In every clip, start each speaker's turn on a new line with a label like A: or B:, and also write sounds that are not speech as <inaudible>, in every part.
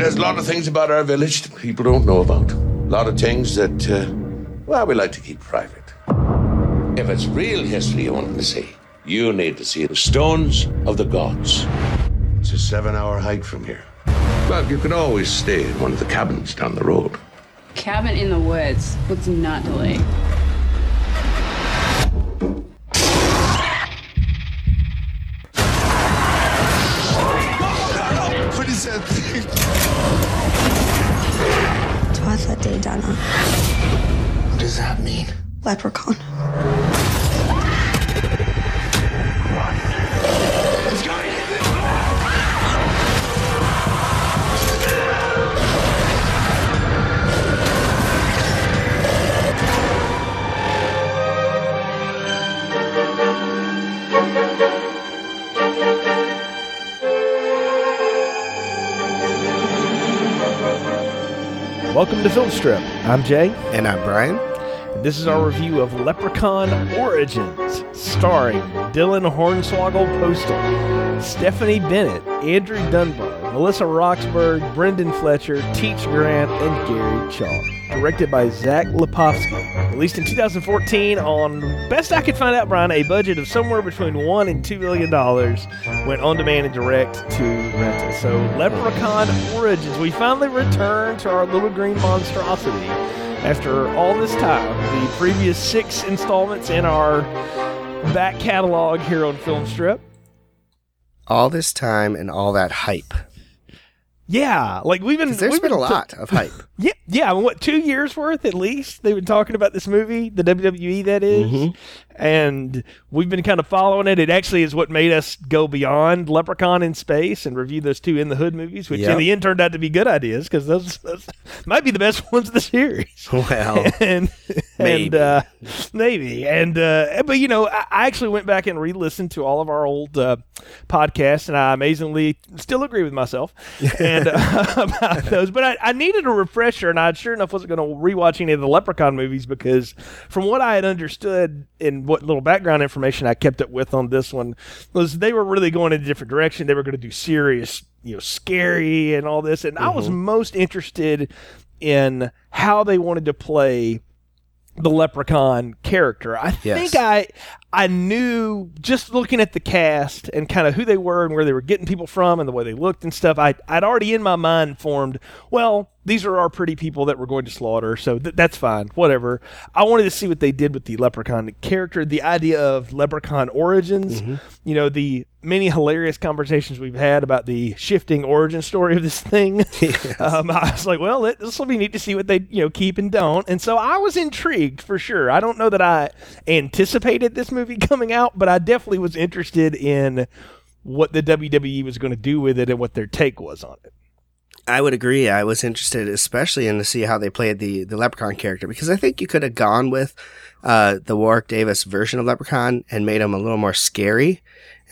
A: There's a lot of things about our village that people don't know about. A lot of things that, uh, well, we like to keep private. If it's real history you want to see, you need to see the Stones of the Gods. It's a seven hour hike from here. But you can always stay in one of the cabins down the road.
B: Cabin in the woods. What's not delay?
C: Leprechaun.
D: Welcome to Film Strip. I'm Jay,
E: And I'm Brian.
D: This is our review of Leprechaun Origins, starring Dylan Hornswoggle Postl, Stephanie Bennett, Andrew Dunbar, Melissa Roxburgh, Brendan Fletcher, Teach Grant, and Garry Chalk. Directed by Zach Lipovsky. Released in 2014 on, best I could find out, Brian, a budget of somewhere between one and two million dollars. Went on demand and direct to rental. So, Leprechaun Origins. We finally return to our little green monstrosity after all this time. The previous six installments in our back catalog here on Film Strip.
E: All this time and all that hype.
D: Yeah, like we've been.
E: There's
D: we've
E: been a lot of hype. <laughs>
D: Yeah, yeah. What two years worth at least? They've been talking about this movie, the WWE that is.
E: Mhm.
D: and we've been kind of following it. It actually is what made us go beyond Leprechaun in Space and review those two In the Hood movies, which in the end turned out to be good ideas because those, those might be the best <laughs> ones of the series.
E: Well,
D: and
E: maybe.
D: and uh, maybe and uh, but you know I, I actually went back and re-listened to all of our old uh, podcasts and I amazingly still agree with myself <laughs> and uh, <laughs> about those but I, I needed a refresher and I sure enough wasn't going to rewatch any of the Leprechaun movies because from what I had understood and what little background information I kept up with on this one was they were really going in a different direction they were going to do serious you know scary and all this and I was mm-hmm. most interested in how they wanted to play the leprechaun character. I
E: Yes.
D: think I I knew just looking at the cast and kind of who they were and where they were getting people from and the way they looked and stuff. I I'd already in my mind formed, well, these are our pretty people that we're going to slaughter, so th- that's fine, whatever. I wanted to see what they did with the leprechaun character, the idea of leprechaun origins. You know, the many hilarious conversations we've had about the shifting origin story of this thing. <laughs> um, I was like, well, this will be neat to see what they you know keep and don't. And so I was intrigued for sure. I don't know that I anticipated this movie <laughs> coming out, but I definitely was interested in what the WWE was going to do with it and what their take was on it.
E: I would agree. I was interested, especially in to see how they played the the Leprechaun character, because I think you could have gone with uh, the Warwick Davis version of Leprechaun and made him a little more scary.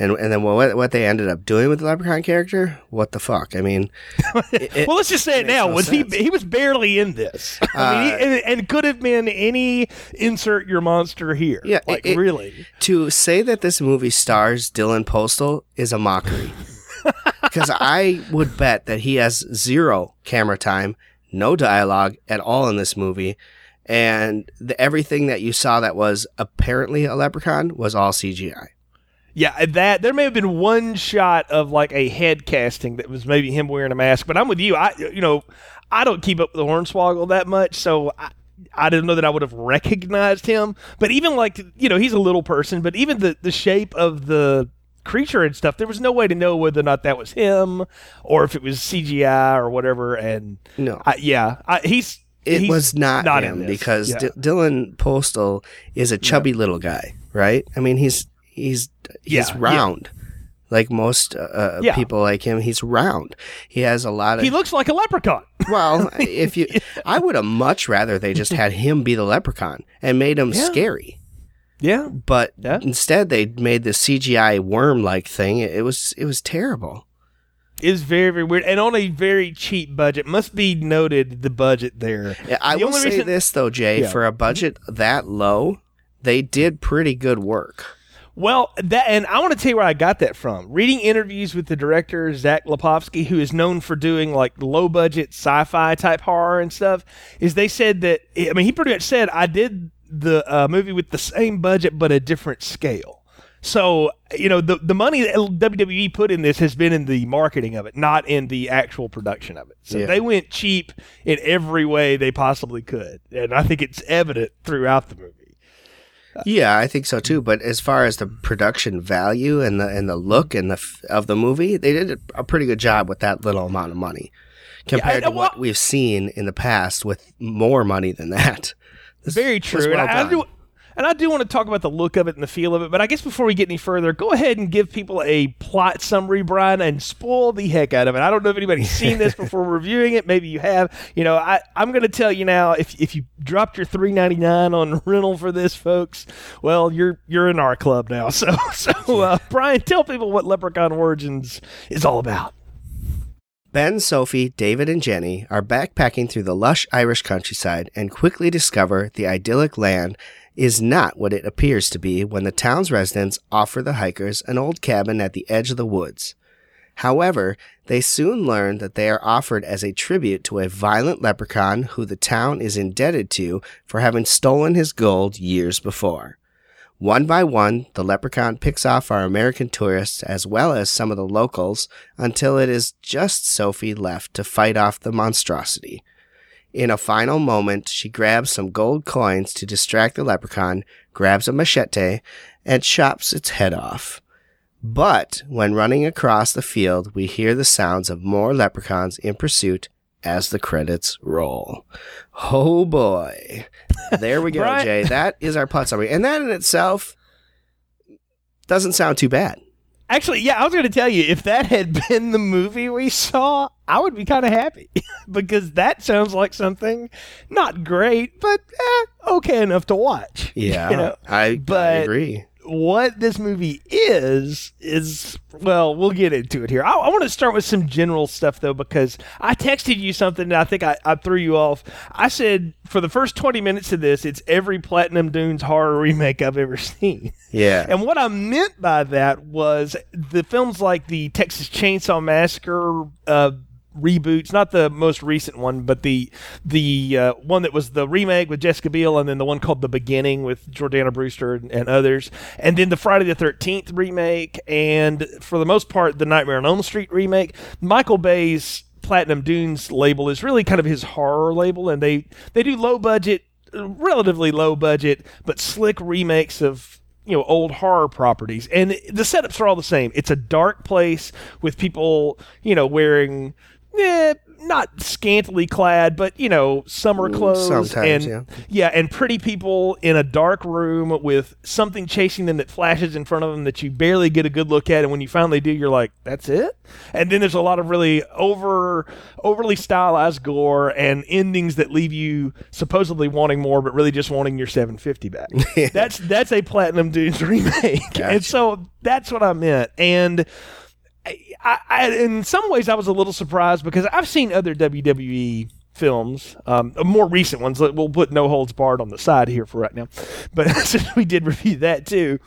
E: And and then what what they ended up doing with the Leprechaun character? What the fuck? I mean, <laughs> it- it-
D: well, let's just say it
E: makes
D: now.
E: no
D: was
E: sense.
D: he? He was barely in this. I mean,
E: Uh,
D: he, and, and could have been any insert your monster here.
E: Yeah,
D: like
E: it- it-
D: really.
E: to say that this movie stars Dylan Postl is a mockery. Because I would bet that he has zero camera time, no dialogue at all in this movie, and the, everything that you saw that was apparently a leprechaun was all CGI.
D: Yeah, that there may have been one shot of like a head casting that was maybe him wearing a mask, but I'm with you. I you know, I don't keep up with the Hornswoggle that much, so I, I didn't know that I would have recognized him. But even like you know, he's a little person, but even the the shape of the creature and stuff, there was no way to know whether or not that was him or if it was CGI or whatever. And
E: No.
D: I, yeah, I, he's
E: It
D: he's
E: was not,
D: in
E: him because
D: Yeah.
E: D- Dylan Postl is a chubby little guy, right? I mean, he's he's he's
D: Yeah, yeah.
E: round. Like most uh, uh,
D: Yeah.
E: people like him, he's round. He has a lot of
D: he looks like a leprechaun. <laughs>
E: Well, if you, <laughs> I would have much rather they just had him be the leprechaun and made him
D: Yeah.
E: scary.
D: Yeah,
E: But
D: Yeah.
E: instead, they made the CGI worm-like thing. It was it was terrible.
D: is very very weird and on a very cheap budget. Must be noted the budget there.
E: Yeah, I
D: The
E: will say
D: reason-
E: this though, Jay.
D: Yeah.
E: For a budget that low, they did pretty good work.
D: Well, that and I want to tell you where I got that from. Reading interviews with the director Zach Lipovsky, who is known for doing like low budget sci-fi type horror and stuff, is they said that I mean he pretty much said I did the uh, movie with the same budget but a different scale. So you know the the money that WWE put in this has been in the marketing of it, not in the actual production of it. So
E: Yeah.
D: they went cheap in every way they possibly could, and I think it's evident throughout the movie.
E: Yeah, I think so too. But as far as the production value and the and the look and the f- of the movie, they did a pretty good job with that little amount of money compared
D: I-
E: to what we've seen in the past with more money than that. This
D: Very true.
E: well
D: and, I, I do, and I do want to talk about the look of it and the feel of it, but I guess before we get any further, go ahead and give people a plot summary, Brian, and spoil the heck out of it. I don't know if anybody's seen this <laughs> before reviewing it. Maybe you have. You know, I, I'm going to tell you now if, if you dropped your three ninety nine on rental for this, folks, well, you're you're in our club now. <laughs> So, so uh, Brian, tell people what Leprechaun Origins is all about.
E: Ben, Sophie, David, and Jenny are backpacking through the lush Irish countryside and quickly discover the idyllic land is not what it appears to be when the town's residents offer the hikers an old cabin at the edge of the woods. However, they soon learn that they are offered as a tribute to a violent leprechaun who the town is indebted to for having stolen his gold years before. One by one, the leprechaun picks off our American tourists as well as some of the locals until it is just Sophie left to fight off the monstrosity. In a final moment, she grabs some gold coins to distract the leprechaun, grabs a machete, and chops its head off. But when running across the field, we hear the sounds of more leprechauns in pursuit as the credits roll. Oh boy. There we go, Jay. That is our plot summary. And that in itself doesn't sound too bad.
D: Actually, yeah, I was going to tell you if that had <laughs> been the movie we saw, I would be kind of happy <laughs> because that sounds like something not great, but eh, okay enough to watch.
E: Yeah, <laughs>
D: You know,
E: I, I agree.
D: What this movie is is well we'll get into it here. I, I want to start with some general stuff though because i texted you something and i think I, I threw you off. I said for the first 20 minutes of this it's every platinum dunes horror remake i've ever <laughs> seen.
E: Yeah.
D: and what I meant by that was the films like the Texas Chainsaw Massacre uh, reboots, not the most recent one, but the the uh, one that was the remake with Jessica Biel, and then the one called The Beginning with Jordana Brewster and, and others, and then the Friday the Thirteenth remake, and for the most part, the Nightmare on Elm Street remake. Michael Bay's Platinum Dunes label is really kind of his horror label, and they they do low budget, relatively low budget, but slick remakes of you know old horror properties. And the setups are all the same. It's a dark place with people you know wearing eh, not scantily clad but you know summer clothes
E: sometimes,
D: and
E: yeah.
D: and pretty people in a dark room with something chasing them that flashes in front of them that you barely get a good look at and when you finally do you're like that's it? And then there's a lot of really over overly stylized gore and endings that leave you supposedly wanting more but really just wanting your 750 back. <laughs> That's that's a platinum dunes remake. And so that's what i meant. And I, I, in some ways, I was a little surprised because I've seen other WWE films, um, more recent ones. We'll put No Holds Barred on the side here for right now, but <laughs> since we did review that too.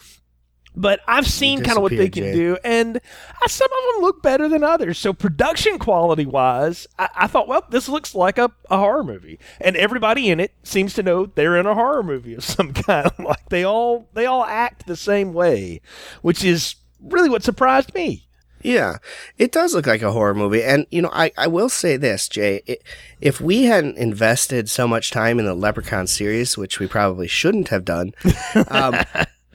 D: But I've seen kind of what they can
E: Jay.
D: do, and uh, some of them look better than others. So production quality wise, I, I thought, well, this looks like a, a horror movie, and everybody in it seems to know they're in a horror movie of <laughs> some kind. like they all they all act the same way, which is really what surprised me.
E: Yeah, it does look like a horror movie. And, you know, I, I will say this, Jay. It, if we hadn't invested so much time in the Leprechaun series, which we probably shouldn't have done, <laughs> um,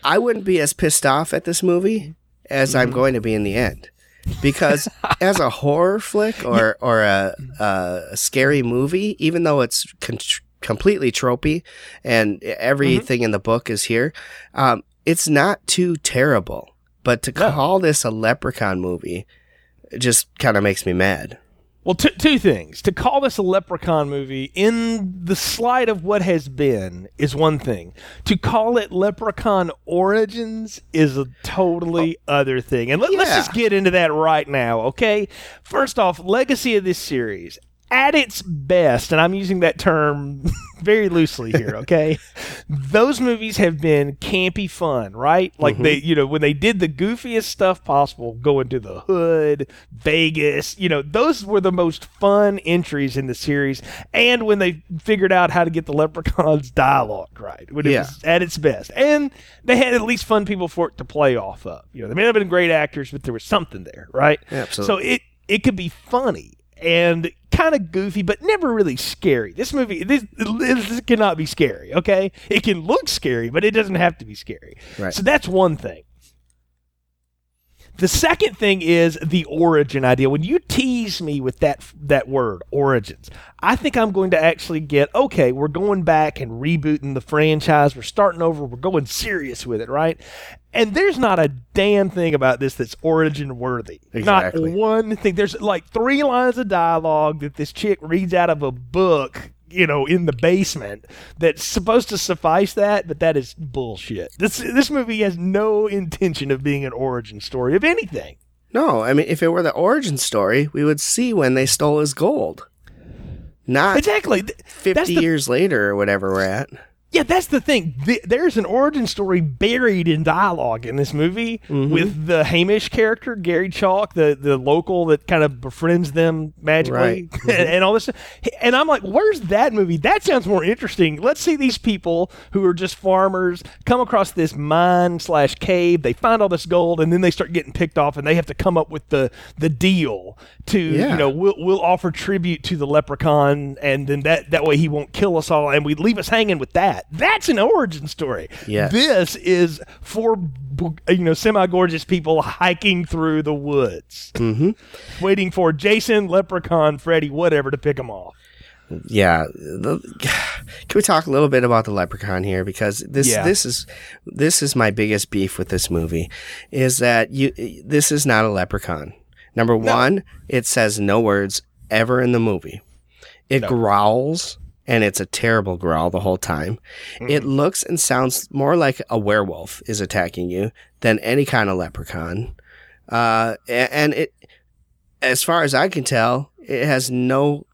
E: I wouldn't be as pissed off at this movie as I'm going to be in the end. Because <laughs> as a horror flick or, or a, a scary movie, even though it's con- completely tropey and everything in the book is here, um, it's not too terrible. But to call this a leprechaun movie just kind of makes me mad.
D: Well, two two things. To call this a Leprechaun movie in the slide of what has been is one thing. To call it Leprechaun Origins is a totally oh. other thing. And let, us
E: yeah.
D: just get into that right now, okay? First off, legacy of this series. At its best, and I'm using that term <laughs> very loosely here, <laughs> okay? Those movies have been campy fun, right? Like they, mm-hmm. you know, when they did the goofiest stuff possible, going to the hood, Vegas, you know, those were the most fun entries in the series. And when they figured out how to get the leprechauns <laughs> dialogue right, when it
E: Yeah.
D: was at its best. And they had at least fun people for it to play off of. You know, they may not have been great actors, but there was something there, right?
E: Absolutely.
D: So it it could be funny and kind of goofy, but never really scary. This movie, this, this cannot be scary. Okay, it can look scary, but it doesn't have to be scary.
E: Right.
D: So that's one thing. The second thing is the origin idea. When you tease me with that that word origins, I think I'm going to actually get okay. We're going back and rebooting the franchise. We're starting over. We're going serious with it, right? And there's not a damn thing about this that's origin worthy.
E: Exactly.
D: Not one thing. There's like three lines of dialogue that this chick reads out of a book you know, in the basement that's supposed to suffice that, but that is bullshit. This this movie has no intention of being an origin story of anything.
E: No, I mean, if it were the origin story, we would see when they stole his gold. Not
D: Exactly.
E: 50
D: the,
E: years later or whatever we're at.
D: Yeah, that's the thing. Th there's an origin story buried in dialogue in this movie
E: Mm-hmm.
D: with the Hamish character, Garry Chalk, the, the local that kind of befriends them magically
E: Right. <laughs> Mm-hmm.
D: and, and all this. And I'm like, where's that movie? That sounds more interesting. Let's see these people who are just farmers come across this mine slash cave. They find all this gold, and then they start getting picked off, and they have to come up with the the deal to
E: Yeah.
D: you know we'll we'll offer tribute to the leprechaun, and then that that way he won't kill us all, and we leave us hanging with that. That's an origin story.
E: Yes.
D: This is for you know semi gorgeous people hiking through the woods, mm-hmm. waiting for Jason, Leprechaun, Freddy, whatever to pick them off.
E: Yeah. The, <sighs> can we talk a little bit about the leprechaun here? Because this
D: Yeah.
E: this is this is my biggest beef with this movie, is that you this is not a leprechaun. Number one, it says no words ever in the movie. It growls, and it's a terrible growl the whole time. It looks and sounds more like a werewolf is attacking you than any kind of leprechaun. Uh, and it, as far as I can tell, it has no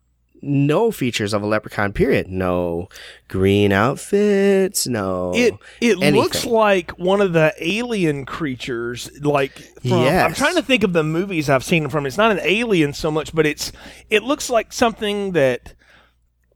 E: no features of a leprechaun. Period. No green outfits. No.
D: It it looks like one of the alien creatures. Like from, I'm trying to think of the movies I've seen from. It's not an alien so much, but it's it looks like something that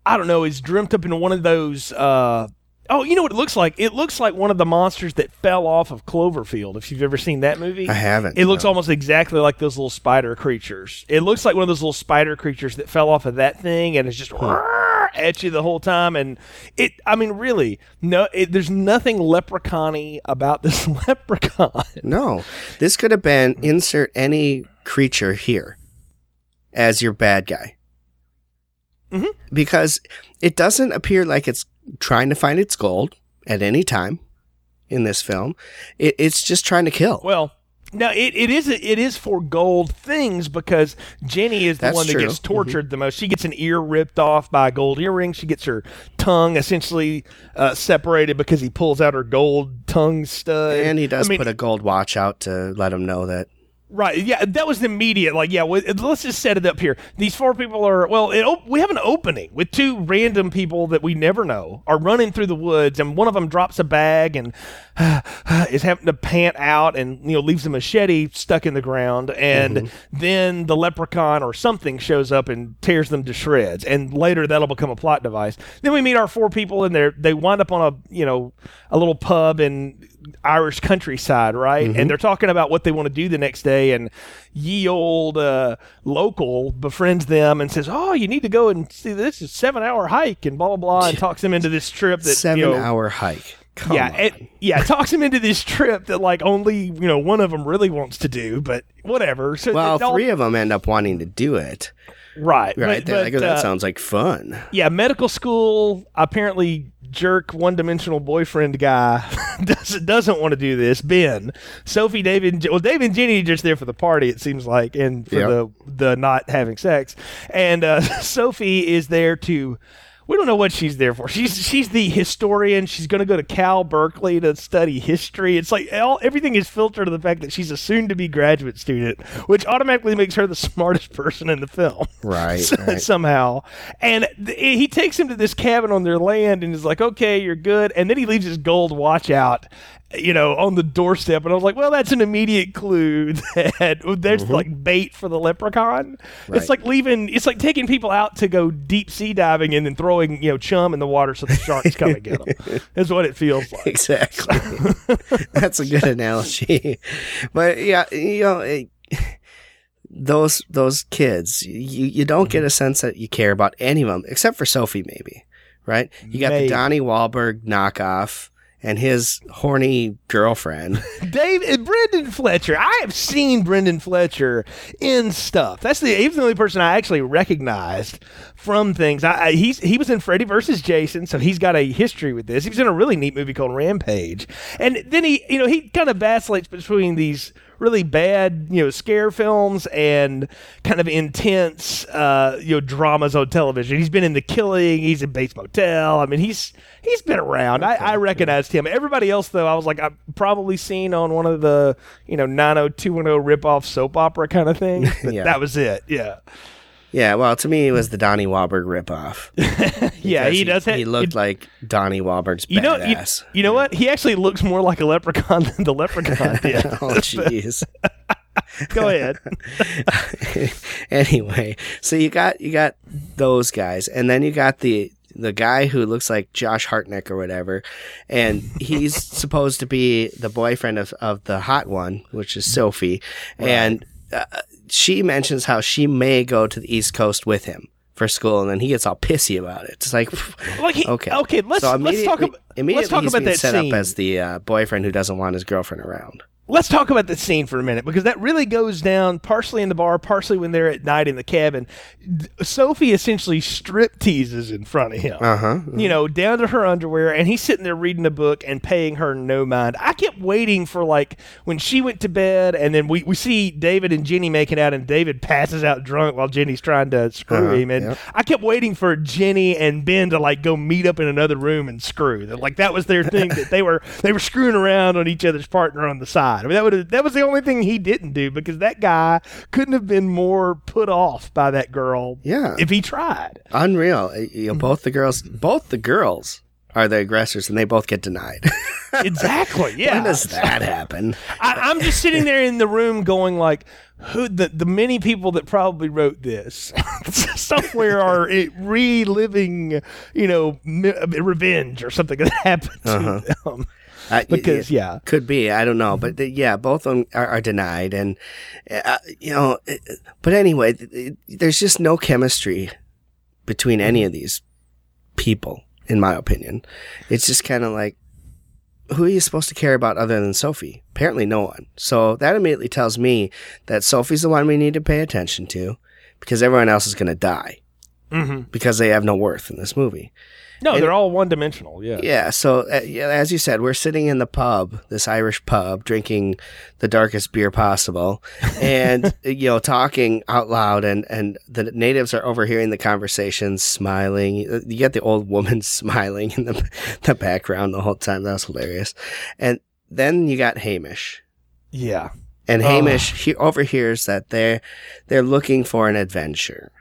D: I don't know is dreamt up in one of those. Uh, oh, you know what it looks like? It looks like one of the monsters that fell off of Cloverfield. If you've ever seen that movie,
E: I haven't,
D: It looks
E: no.
D: almost exactly like those little spider creatures. It looks like one of those little spider creatures that fell off of that thing and is just at you the whole time. And it, I mean, really, no, it, there's nothing leprechaun about this <laughs> leprechaun.
E: No, this could have been insert any creature here as your bad guy.
D: Mhm.
E: Because it doesn't appear like it's trying to find its gold at any time in this film. It, it's just trying to kill.
D: Well, no, it, it is it is for gold things because Jenny is the
E: That's
D: one that
E: true.
D: gets tortured the most. She gets an ear ripped off by a gold earring. She gets her tongue essentially uh, separated because he pulls out her gold tongue stud.
E: and he does
D: I mean,
E: put a gold watch out to let him know that.
D: Right. Yeah, that was immediate. Like, yeah, well, let's just set it up here. These four people are, well, it, op- we have an opening with two random people that we never know are running through the woods, and one of them drops a bag and <sighs> is having to pant out and, you know, leaves a machete stuck in the ground. And mm-hmm. then the leprechaun or something shows up and tears them to shreds. And later that'll become a plot device. Then we meet our four people, and they're, they wind up on a, you know, a little pub in Irish countryside, right? And they're talking about what they want to do the next day. And ye old uh, local befriends them and says, "Oh, you need to go and see this is seven hour hike and blah blah blah," and <laughs> talks them into this trip that
E: Seven
D: you know,
E: hour hike. Come
D: yeah, it, yeah, talks him into this trip that like only you know one of them really wants to do, but whatever. So
E: well,
D: all-
E: three of them end up wanting to do it.
D: right,
E: Right.
D: but,
E: They're like, "Oh, that
D: uh,
E: sounds like fun.
D: yeah, medical school apparently jerk one dimensional boyfriend guy <laughs> doesn't doesn't want to do this. Ben, Sophie, David, and well, David and Jenny are just there for the party. It seems like, and for
E: Yep.
D: the the not having sex. And uh, <laughs> Sophie is there to. We don't know what she's there for. She's she's the historian. She's going to go to Cal Berkeley to study history. It's like all, everything is filtered to the fact that she's a soon-to-be graduate student, which automatically makes her the <laughs> smartest person in the film.
E: Right, <laughs> right.
D: Somehow, and th- he takes him to this cabin on their land and is like, "Okay, you're good," and then he leaves his gold watch out. You know, on the doorstep, and I was like, "Well, that's an immediate clue <laughs> that there's like bait for the leprechaun."
E: Mm-hmm. Right.
D: It's like leaving. It's like taking people out to go deep sea diving and then throwing you know chum in the water so the sharks come and get them. <laughs> Is what it feels like.
E: Exactly. <laughs> That's a good analogy. But yeah, you know, it, those those kids, you you don't get a sense that you care about any of them except for Sophie, maybe. Right? You got
D: Maybe.
E: the Donnie Wahlberg knockoff and his horny girlfriend. <laughs>
D: Dave and Brendan Fletcher. I have seen Brendan Fletcher in stuff. That's the he's the only person I actually recognized from things. I, I he's he was in Freddy versus Jason, so he's got a history with this. He was in a really neat movie called Rampage, and then he you know he kind of vacillates between these really bad you know scare films and kind of intense uh, you know dramas on television. He's been in The Killing. He's in Bates Motel. I mean he's he's been around. I, I recognized him. Everybody else though, I was like I've probably seen on one of the you know 90210 ripoff soap opera kind of thing. <laughs> But
E: Yeah.
D: That was it. Yeah.
E: Yeah, well, to me, it was the Donnie Wahlberg ripoff. <laughs>
D: Yeah,
E: Because
D: he does.
E: He
D: ha-
E: looked
D: it-
E: like Donnie Wahlberg's
D: you know, you, you know what? He actually looks more like a leprechaun than the leprechaun <laughs> did.
E: oh, jeez. <laughs>
D: Go ahead.
E: anyway, so you got you got those guys, and then you got the the guy who looks like Josh Hartnett or whatever, and he's supposed to be the boyfriend of of the hot one, which is Sophie, and uh, she mentions how she may go to the East Coast with him for school, and then he gets all pissy about it. It's like, <laughs>
D: Like he, <laughs>
E: okay,
D: okay, let's
E: So
D: let's talk about let's talk
E: he's
D: about that
E: set
D: scene.
E: up as the uh, boyfriend who doesn't want his girlfriend around.
D: Let's talk about that scene for a minute because that really goes down partially in the bar, partially when they're at night in the cabin. Sophie essentially strip teases in front of him.
E: Uh huh.
D: You know, down to her underwear, and he's sitting there reading a book and paying her no mind. I kept waiting for like when she went to bed, and then we, we see David and Jenny making out, and David passes out drunk while Jenny's trying to screw
E: Uh-huh,
D: him. And
E: yep.
D: I kept waiting for Jenny and Ben to like go meet up in another room and screw. Like that was their thing that they were they were screwing around on each other's partner on the side. I mean that would that was the only thing he didn't do because that guy couldn't have been more put off by that girl.
E: Yeah.
D: if he tried.
E: Unreal. Uh, You know, both the girls, both the girls are the aggressors, and they both get denied. <laughs>
D: Exactly. Yeah.
E: When does that happen?
D: I, I'm just sitting there in the room going like, who the the many people that probably wrote this <laughs> somewhere are reliving, you know, mi- revenge or something that happened
E: Uh-huh.
D: to them.
E: Uh,
D: Because yeah,
E: could be. I don't know, but the, yeah, both of them are, are denied, and uh, you know. uh, But anyway, th- th- there's just no chemistry between any of these people, in my opinion. It's just kind of like, who are you supposed to care about other than Sophie? Apparently, no one. So that immediately tells me that Sophie's the one we need to pay attention to, because everyone else is going to die
D: hmm
E: because they have no worth in this movie.
D: No,
E: And-
D: they're all one dimensional. Yeah.
E: Yeah, so uh, yeah, as you said, we're sitting in the pub, this Irish pub, drinking the darkest beer possible, and <laughs> you know, talking out loud, and and the natives are overhearing the conversations, smiling. You get the old woman <laughs> smiling in the the background the whole time. That was hilarious. And then you got Hamish,
D: Yeah.
E: and
D: Oh.
E: Hamish he overhears that they're they're looking for an adventure,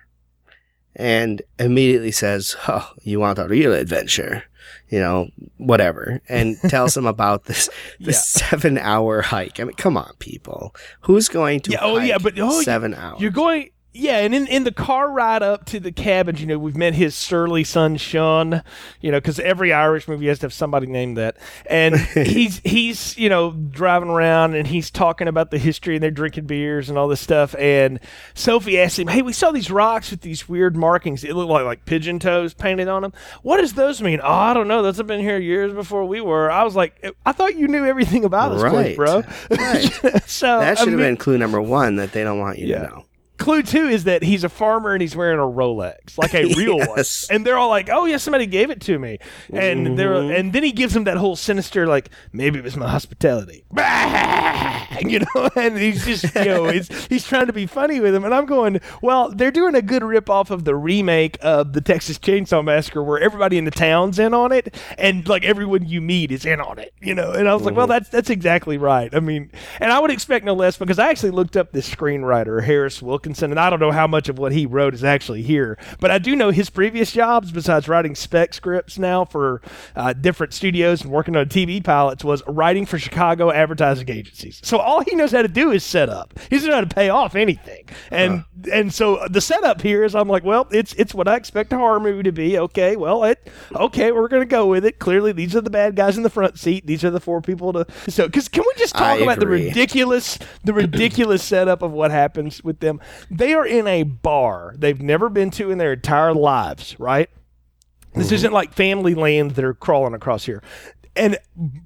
E: and immediately says, "Oh, you want a real adventure?" You know, whatever, and <laughs> tells them about this this seven hour hike. I mean, come on, people, who's going to
D: Yeah, oh, yeah, but- oh,
E: seven hours?
D: You're going. Yeah, and in, in the car ride up to the cabins, you know, we've met his surly son Sean, you know, because every Irish movie has to have somebody named that, and <laughs> he's he's you know driving around and he's talking about the history and they're drinking beers and all this stuff, and Sophie asks him, "Hey, we saw these rocks with these weird markings. It looked like like pigeon toes painted on them. What does those mean? Oh, I don't know. Those have been here years before we were. I was like, eh, I thought you knew everything about this place,
E: Right.
D: bro.
E: Right. <laughs>
D: so
E: that
D: I
E: should have
D: mean-
E: been clue number one that they don't want you
D: Yeah.
E: to know.
D: Clue two is that he's a farmer and he's wearing a Rolex, like a <laughs> real
E: Yes.
D: one. And they're all like, "Oh yeah, somebody gave it to me." And they're
E: Mm-hmm.
D: and then he gives them that whole sinister, like maybe it was my hospitality, <laughs> you know. And he's just, you know, <laughs> he's he's trying to be funny with him. And I'm going, well, they're doing a good rip off of the remake of the Texas Chainsaw Massacre, where everybody in the town's in on it, and like everyone you meet is in on it, you know. And I was like, well, that's that's exactly right. I mean, and I would expect no less because I actually looked up this screenwriter Harris Wilkinson, and I don't know how much of what he wrote is actually here, but I do know his previous jobs, besides writing spec scripts now for uh, different studios and working on TV pilots, was writing for Chicago advertising agencies. So all he knows how to do is set up. He doesn't know how to pay off anything, and and so the setup here is I'm like, well, it's it's what I expect a horror movie to be. Okay, well, it okay, we're gonna go with it. Clearly, these are the bad guys in the front seat. These are the four people to. So, because can we just talk
E: I
D: about the ridiculous the <clears throat> ridiculous setup of what happens with them? They are in a bar they've never been to in their entire lives, right? This mm-hmm. isn't like family land that are crawling across here. And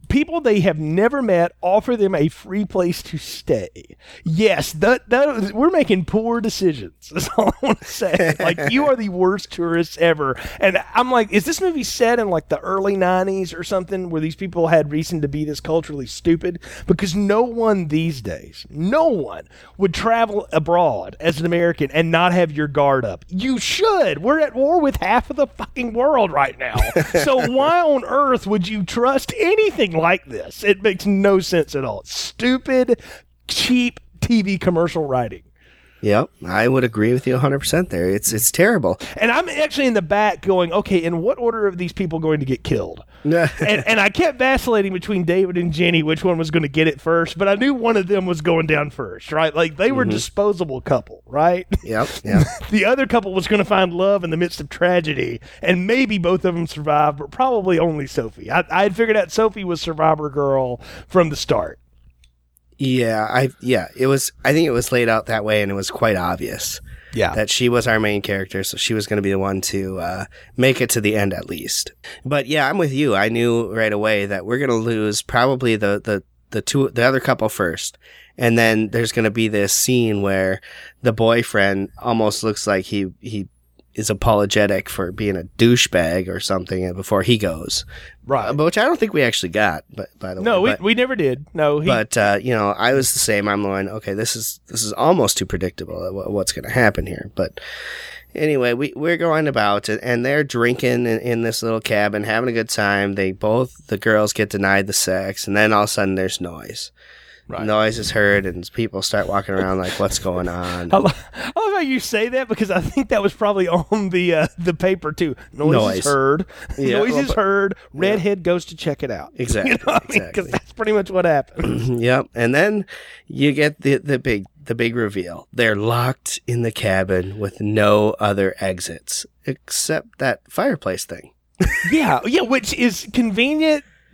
D: people they have never met offer them a free place to stay. Yes, that, that we're making poor decisions. <laughs> That's all I want to say. Like you are the worst tourists ever. And I'm like, is this movie set in like the early '90s or something where these people had reason to be this culturally stupid? Because no one these days, no one would travel abroad as an American and not have your guard up. You should. We're at war with half of the fucking world right now. <laughs> so why on earth would you trust anything like this? It makes no sense at all. Stupid, cheap TV commercial writing.
E: Yep, I would agree with you 100% there. It's it's terrible.
D: And I'm actually in the back going, okay, in what order are these people going to get killed? <laughs> and, and I kept vacillating between David and Jenny, which one was going to get it first, but I knew one of them was going down first, right? Like they were mm-hmm. disposable couple, right?
E: Yep, <laughs> yep.
D: the other couple was going to find love in the midst of tragedy, and maybe both of them survived, but probably only Sophie. I, I had figured out Sophie was Survivor Girl from the start.
E: Yeah, I yeah, it was I think it was laid out that way and it was quite obvious
D: Yeah.
E: that she was our main character, so she was going to be the one to uh, make it to the end at least. But yeah, I'm with you. I knew right away that we're going to lose probably the the the two the other couple first. And then there's going to be this scene where the boyfriend almost looks like he he is apologetic for being a douchebag or something before he goes.
D: right.
E: But which I don't think we actually got, but by the
D: no,
E: way.
D: we, we never did. No, he,
E: but uh, you know, I was the same. I'm going, okay, this is this is almost too predictable. What's going to happen here? But anyway, we we're going about it, and they're drinking in, in this little cabin, having a good time. They both the girls get denied the sex, and then all of a sudden there's noise.
D: Right.
E: Noise is heard, and people start walking around like, "What's going on?" <laughs>
D: I lo- I love how you say that because I think that was probably on the uh, the paper too. Noise, <laughs>
E: Noise.
D: is heard.
E: Yeah,
D: Noise
E: well,
D: is heard. Redhead goes to check it out.
E: Exactly, <laughs>
D: You know what I mean? Because
E: exactly.
D: that's pretty much what happened. <clears throat>
E: yep. And then you get the the big the big reveal. They're locked in the cabin with no other exits except that fireplace thing.
D: yeah, yeah, which is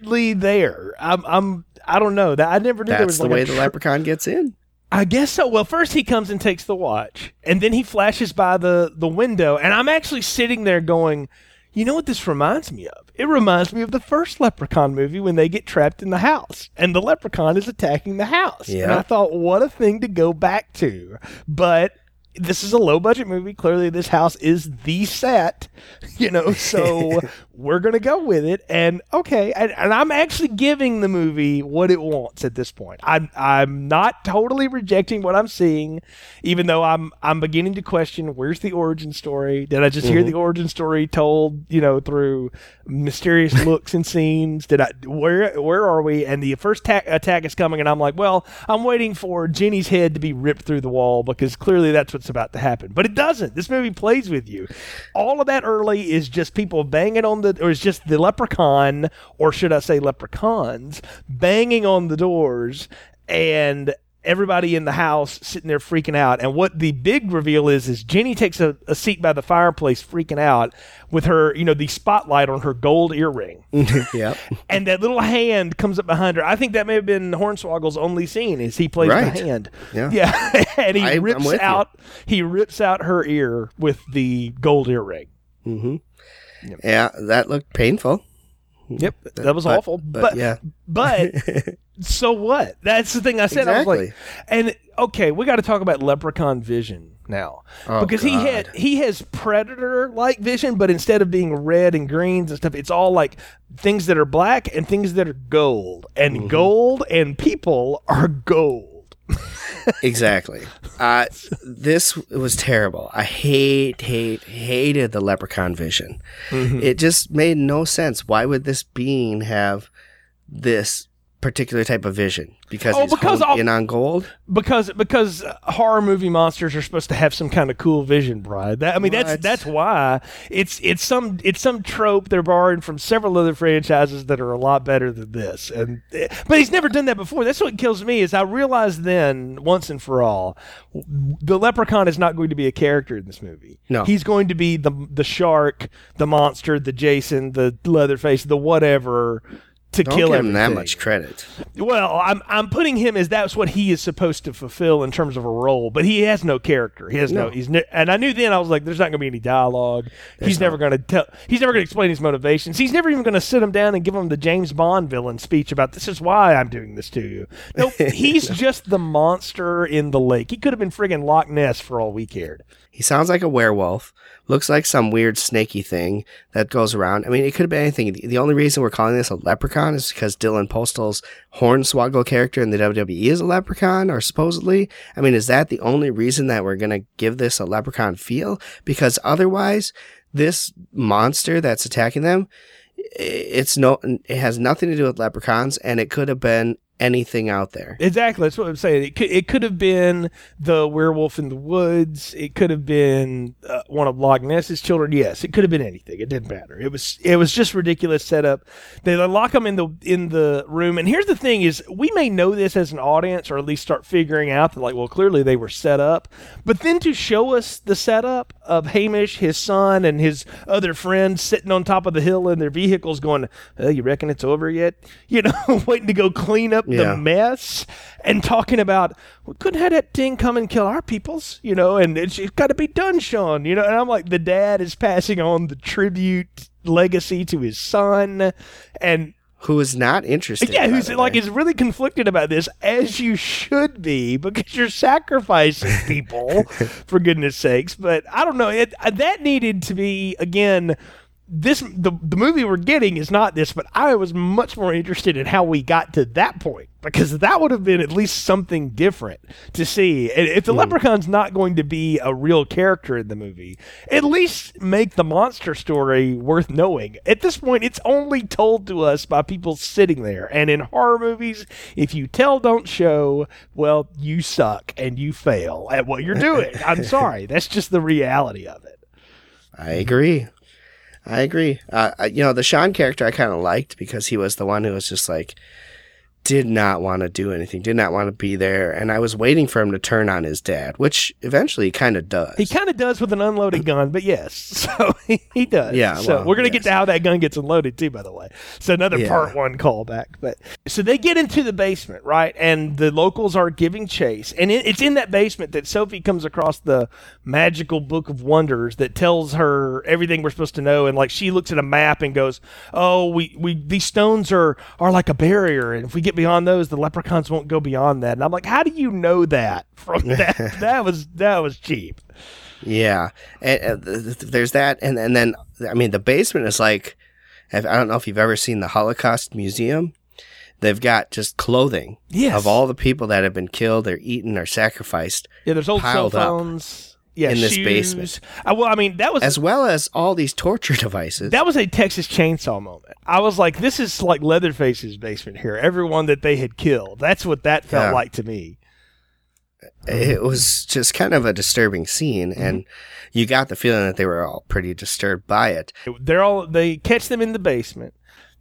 D: conveniently there. I'm, I'm, I don't know that I never knew there
E: That's
D: was
E: the
D: like
E: way
D: a
E: the
D: tr-
E: leprechaun gets in.
D: I guess so. Well, first he comes and takes the watch, and then he flashes by the the window, and I'm actually sitting there going, you know what this reminds me of? It reminds me of the first Leprechaun movie when they get trapped in the house, and the Leprechaun is attacking the house.
E: Yeah.
D: And I thought, what a thing to go back to, but. This is a low budget movie. Clearly, this house is the set, <laughs> you know, so <laughs> we're going to go with it. And okay, and, and I'm actually giving the movie what it wants at this point. I'm I'm not totally rejecting what I'm seeing, even though I'm I'm beginning to question where's the origin story? Did I just hear mm-hmm. the origin story told, you know, through mysterious <laughs> looks and scenes? Did I where where are we? And the first ta- attack is coming, and I'm like, well, I'm waiting for Jenny's head to be ripped through the wall because clearly that's what's about to happen. But it doesn't. This movie plays with you. All of that early is just people banging on the, or it's just the leprechaun, or should I say leprechauns, banging on the doors and everybody in the house sitting there freaking out. And what the big reveal is, is Jenny takes a, a seat by the fireplace freaking out with her, you know, the spotlight on her gold earring. <laughs>
E: yep.
D: and that little hand comes up behind her. I think that may have been Hornswoggle's only scene is he plays
E: Right.
D: the hand.
E: Yeah.
D: Yeah. <laughs> and he
E: I-
D: rips
E: with you.
D: out he rips out her ear with the gold earring. Mm-hmm.
E: Yeah, that looked painful.
D: Yep. That was
E: But-
D: awful.
E: but
D: But,
E: yeah.
D: But <laughs> so what? That's the thing I said. I was like,
E: Exactly.
D: and okay, we got to talk about Leprechaun Vision now
E: Oh,
D: because he had he has predator like vision, but instead of being red and greens and stuff, it's all like things that are black and things that are gold, and
E: Mm-hmm.
D: gold and people are gold.
E: Exactly. Uh, this was terrible. I hate, hate, hated the leprechaun vision.
D: Mm-hmm.
E: It just made no sense. Why would this being have this particular type of vision? Because
D: Oh,
E: he's
D: because all-
E: in on gold.
D: because because horror movie monsters are supposed to have some kind of cool vision, Brian. That, I mean, that's
E: What?
D: that's why it's it's some it's some trope they're borrowing from several other franchises that are a lot better than this. And but he's never done that before. That's what kills me is I realized then once and for all, the leprechaun is not going to be a character in this movie.
E: No.
D: he's going to be the the shark, the monster, the Jason, the Leatherface, the whatever. To
E: Don't
D: kill
E: give him that much credit.
D: Well, I'm I'm putting him as that's what he is supposed to fulfill in terms of a role, but he has no character. He has no.
E: No.
D: he's ne- and I knew then I was like, there's not going to be any dialogue. he's never going to tell. He's never going to explain his motivations. He's never even going to sit him down and give him the James Bond villain speech about this is why I'm doing this to you. No, <laughs> he's just the monster in the lake. He could have been friggin' Loch Ness for all we cared.
E: He sounds like a werewolf. Looks like some weird snaky thing that goes around. I mean, it could have been anything. The only reason we're calling this a leprechaun is because Dylan Postl's Hornswoggle character in the WWE is a leprechaun, or supposedly. I mean, is that the only reason that we're gonna give this a leprechaun feel? Because otherwise, this monster that's attacking them, it's no, it has nothing to do with leprechauns, and it could have been anything out there.
D: Exactly. That's what I'm saying. It could, it could have been the werewolf in the woods. It could have been uh, one of Loch Ness's children. Yes, it could have been anything. It didn't matter. It was it was just ridiculous setup. They lock them in the in the room. And here's the thing: is we may know this as an audience, or at least start figuring out that like, well, clearly they were set up. But then to show us the setup of Hamish, his son, and his other friends sitting on top of the hill in their vehicles, going, oh, "You reckon it's over yet?" <laughs> You know, <laughs> waiting to go clean up
E: Yeah.
D: the mess and talking about we couldn't have that thing come and kill our peoples, you know, and it's, it's got to be done, Sean, you know. And I'm like, the dad is passing on the tribute legacy to his son, and
E: Who is not interested?
D: yeah, who's like
E: way.
D: is really conflicted about this, as you should be, because you're sacrificing <laughs> people, for goodness sakes. But I don't know. It uh, that needed to be again. This the the movie we're getting is not this, but I was much more interested in how we got to that point because that would have been at least something different to see. And if the hmm. leprechaun's not going to be a real character in the movie, at least make the monster story worth knowing. At this point, it's only told to us by people sitting there. And in horror movies, if you tell, don't show, well, you suck and you fail at what you're doing. I'm <laughs> sorry. That's just the reality of it.
E: I agree. I agree. Uh, you know, the Sean character I kind of liked because he was the one who was just like, did not want to do anything, did not want to be there. And I was waiting for him to turn on his dad, which eventually he kind of does.
D: He kind of does with an unloaded gun, but yes. <laughs> So he, he does.
E: Yeah,
D: So
E: well,
D: we're going to get to how that gun gets unloaded, too, by the way. So another
E: Yeah.
D: part one callback. But so they get into the basement, right? And the locals are giving chase. And it, it's in that basement that Sophie comes across the magical book of wonders that tells her everything we're supposed to know. And like she looks at a map and goes, Oh, we, we these stones are are like a barrier. And if we get beyond those, the leprechauns won't go beyond that. And I'm like, How do you know that from <laughs> that? that was that was cheap.
E: Yeah, and, uh, th- th- there's that, and and then I mean the basement is like, I don't know if you've ever seen the Holocaust Museum. They've got just clothing
D: Yes.
E: of all the people that have been killed, or eaten, or sacrificed,
D: Yeah, there's old cell
E: piled up
D: phones. Yeah,
E: in this
D: shoes.
E: basement.
D: Uh, well, I mean, that was
E: as well as all these torture <laughs> devices.
D: that was a Texas Chainsaw moment. I was like, this is like Leatherface's basement here. Everyone that they had killed. That's what that felt
E: Yeah.
D: like to me.
E: it was just kind of a disturbing scene,
D: Mm-hmm.
E: and you got the feeling that they were all pretty disturbed by it.
D: They're all they catch them in the basement.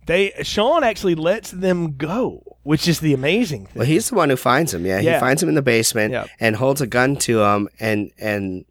D: They Sean actually lets them go, which is the amazing thing.
E: Well, he's the one who finds him. Yeah,
D: Yeah.
E: he finds him in the basement and holds a gun to him, and and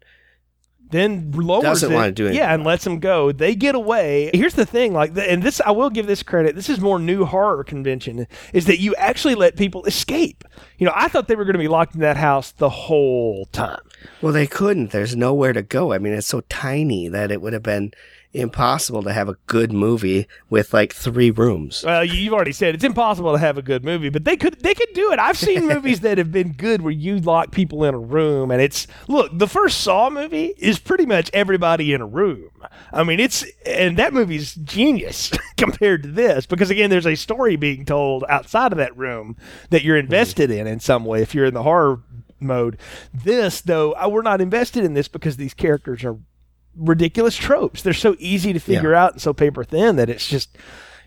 D: then lowers
E: Doesn't
D: it,
E: wanna do anything
D: yeah, and lets them go. They get away. Here's the thing, like, the, and this I will give this credit. This is more new horror convention is that you actually let people escape. You know, I thought they were going to be locked in that house the whole time.
E: well, they couldn't. There's nowhere to go. I mean, it's so tiny that it would have been impossible to have a good movie with like three rooms.
D: Well, you- you've already said it's impossible to have a good movie, but they could they could do it. I've seen <laughs> movies that have been good where you lock people in a room and it's look, the first Saw movie is pretty much everybody in a room. I mean, it's and that movie's genius <laughs> compared to this because again, there's a story being told outside of that room that you're invested in in some way if you're in the horror mode. This though, uh, we're not invested in this because these characters are ridiculous tropes. They're so easy to figure out and so paper thin that it's just,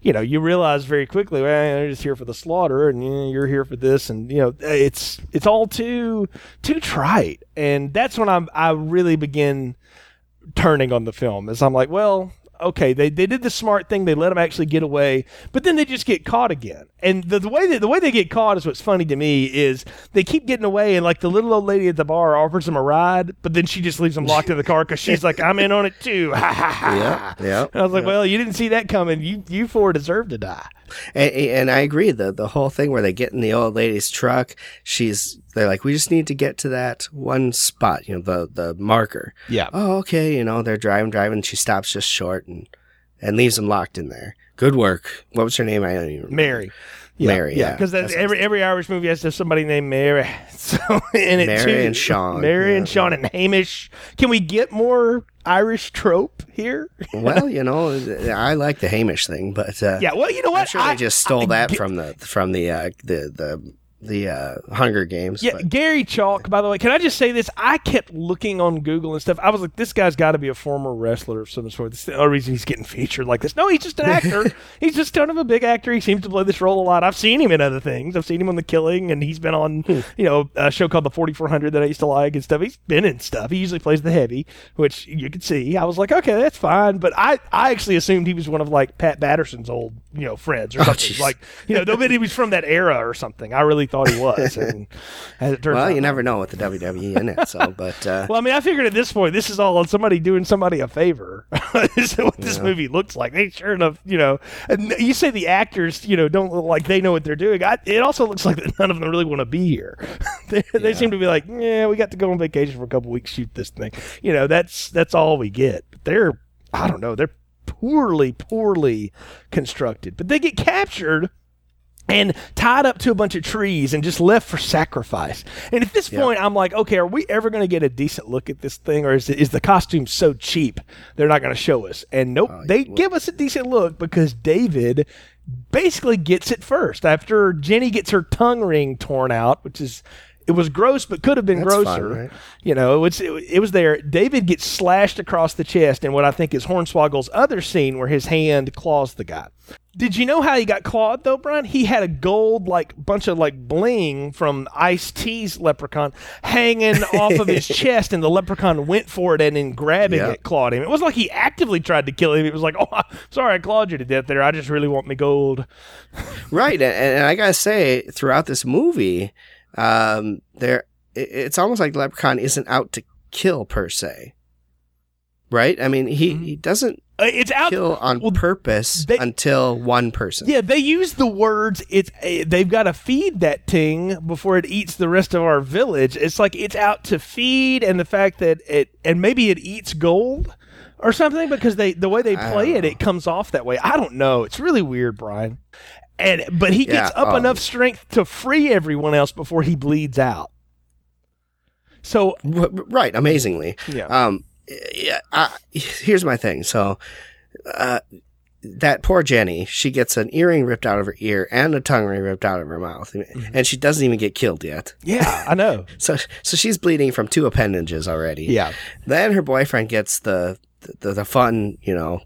D: you know, you realize very quickly, well, they're just here for the slaughter, and you know, you're here for this, and you know, it's it's all too too trite, and that's when I'm I really begin turning on the film. Is I'm like, well. Okay, they, they did the smart thing. They let them actually get away, but then they just get caught again. And the, the way that the way they get caught is what's funny to me is they keep getting away, and like the little old lady at the bar offers them a ride, but then she just leaves them locked in the car because she's like, "I'm in on it too." <laughs>
E: Yeah, yeah.
D: And I was like, well, you didn't see that coming. You you four deserve to die.
E: And, and I agree. The the whole thing where they get in the old lady's truck, she's they're like, we just need to get to that one spot, you know, the the marker.
D: Yeah.
E: Oh, okay. You know, they're driving, driving. She stops just short and and leaves them locked in there. Good work. What was her name? I don't even remember.
D: Mary.
E: Mary, yeah.
D: Because
E: sounds
D: every every Irish movie has to have somebody named Mary. <laughs> So in it
E: Mary
D: too.
E: and Sean,
D: Mary
E: yeah.
D: and Sean and Hamish. Can we get more Irish trope here? <laughs>
E: well, you know, I like the Hamish thing, but uh,
D: yeah. Well, you know what?
E: I'm sure
D: I-
E: they just stole
D: I-
E: that
D: Ga-
E: from the from the uh, the the the uh, Hunger Games.
D: Yeah,
E: but-
D: Garry Chalk. By the way, can I just say this? I kept looking on Google and stuff. I was like, this guy's got to be a former wrestler of some sort. The only reason he's getting featured like this. No, he's just an actor. <laughs> he's just kind of a big actor. He seems to play this role a lot. I've seen him in other things. I've seen him on The Killing, and he's been on you know a show called The Forty Four Hundred that I used to like and stuff. He's been in stuff. He usually plays the heavy, which you could see. I was like, okay, that's fine. But I I actually assumed he was one of like Pat Patterson's old you know friends or something.
E: jeez.
D: like you know, nobody he was from that era or something. I really thought he was. And <laughs> as it turns
E: well,
D: out,
E: you never know with the WWE in it. So, but uh,
D: well, I mean, I figured at this point, this is all on somebody doing somebody a favor. <laughs> this is what this movie looks like. They sure enough, you know, and you say the actors, you know, don't look like they know what they're doing. I, it also looks like that none of them really want to be here. <laughs> they, they seem to be like, yeah, we got to go on vacation for a couple weeks, shoot this thing. You know, that's that's all we get. But they're, I don't know, they're poorly, poorly constructed. But they get captured and tied up to a bunch of trees and just left for sacrifice. And at this point, I'm like, okay, are we ever going to get a decent look at this thing, or is, is the costume so cheap they're not going to show us? And nope, oh, they give us a decent look because David basically gets it first after Jenny gets her tongue ring torn out, which is. It was gross, but could have been
E: That's
D: grosser.
E: right?
D: You know, it's it, it was there. David gets slashed across the chest in what I think is Hornswoggle's other scene where his hand claws the guy. Did you know how he got clawed though, Brian? He had a gold like bunch of like bling from Ice T's leprechaun hanging off of his <laughs> chest, and the leprechaun went for it and in grabbing
E: Yeah.
D: it clawed him. It was like he actively tried to kill him. It was like, oh, <laughs> sorry, I clawed you to death there. I just really want me gold. <laughs>
E: right, and, and I gotta say, throughout this movie, um, there it- it's almost like Leprechaun isn't out to kill per se. Right? I mean, he, he doesn't
D: Uh, It's out.
E: kill on
D: well,
E: purpose
D: they-
E: until one person.
D: Yeah, they use the words. It's uh, they've got to feed that thing before it eats the rest of our village. It's like it's out to feed, and the fact that it and maybe it eats gold or something because they the way they play it, it comes off that way. I don't know. It's really weird, Brian. And but he gets
E: Yeah,
D: up
E: um,
D: enough strength to free everyone else before he bleeds out. So
E: right, amazingly.
D: Yeah.
E: Um, yeah. I, here's my thing. So, uh, that poor Jenny, she gets an earring ripped out of her ear and a tongue ring ripped out of her mouth,
D: Mm-hmm.
E: and she doesn't even get killed yet.
D: yeah, I know. <laughs>
E: So, so she's bleeding from two appendages already.
D: Yeah.
E: Then her boyfriend gets the the, the fun, you know,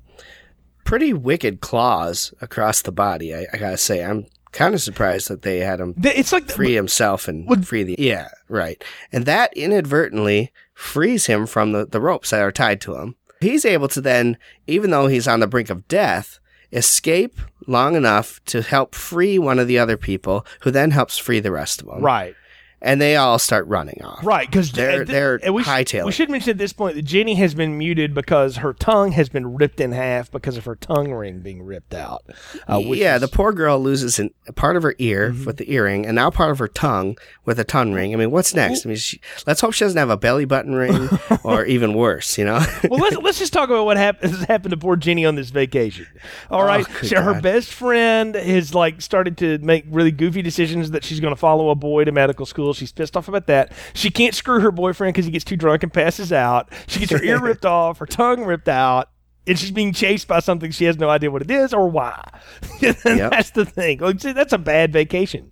E: pretty wicked claws across the body. I, I gotta say, I'm kind of surprised that they had him
D: It's like the-
E: free himself and
D: Would-
E: free the yeah right and that inadvertently frees him from the, the ropes that are tied to him he's able to then even though he's on the brink of death escape long enough to help free one of the other people who then helps free the rest of them
D: right.
E: And they all start running off.
D: Right, because
E: They're- they're
D: we, sh- we should mention at this point that Jenny has been muted because her tongue has been ripped in half because of her tongue ring being ripped out. Uh,
E: yeah,
D: is-
E: the poor girl loses an, a part of her ear
D: Mm-hmm.
E: with the earring, and now part of her tongue with a tongue ring. I mean, what's next? I mean, she, let's hope she doesn't have a belly button ring, <laughs> or even worse. You know?
D: well, let's let's just talk about what hap- has happened to poor Jenny on this vacation. All right,
E: Oh,
D: so her best friend has like started to make really goofy decisions that she's going to follow a boy to medical school. She's pissed off about that. She can't screw her boyfriend because he gets too drunk and passes out. She gets her ear <laughs> ripped off, her tongue ripped out. And she's being chased by something she has no idea what it is or why. <laughs>
E: Yep.
D: That's the thing. Like, see, that's a bad vacation.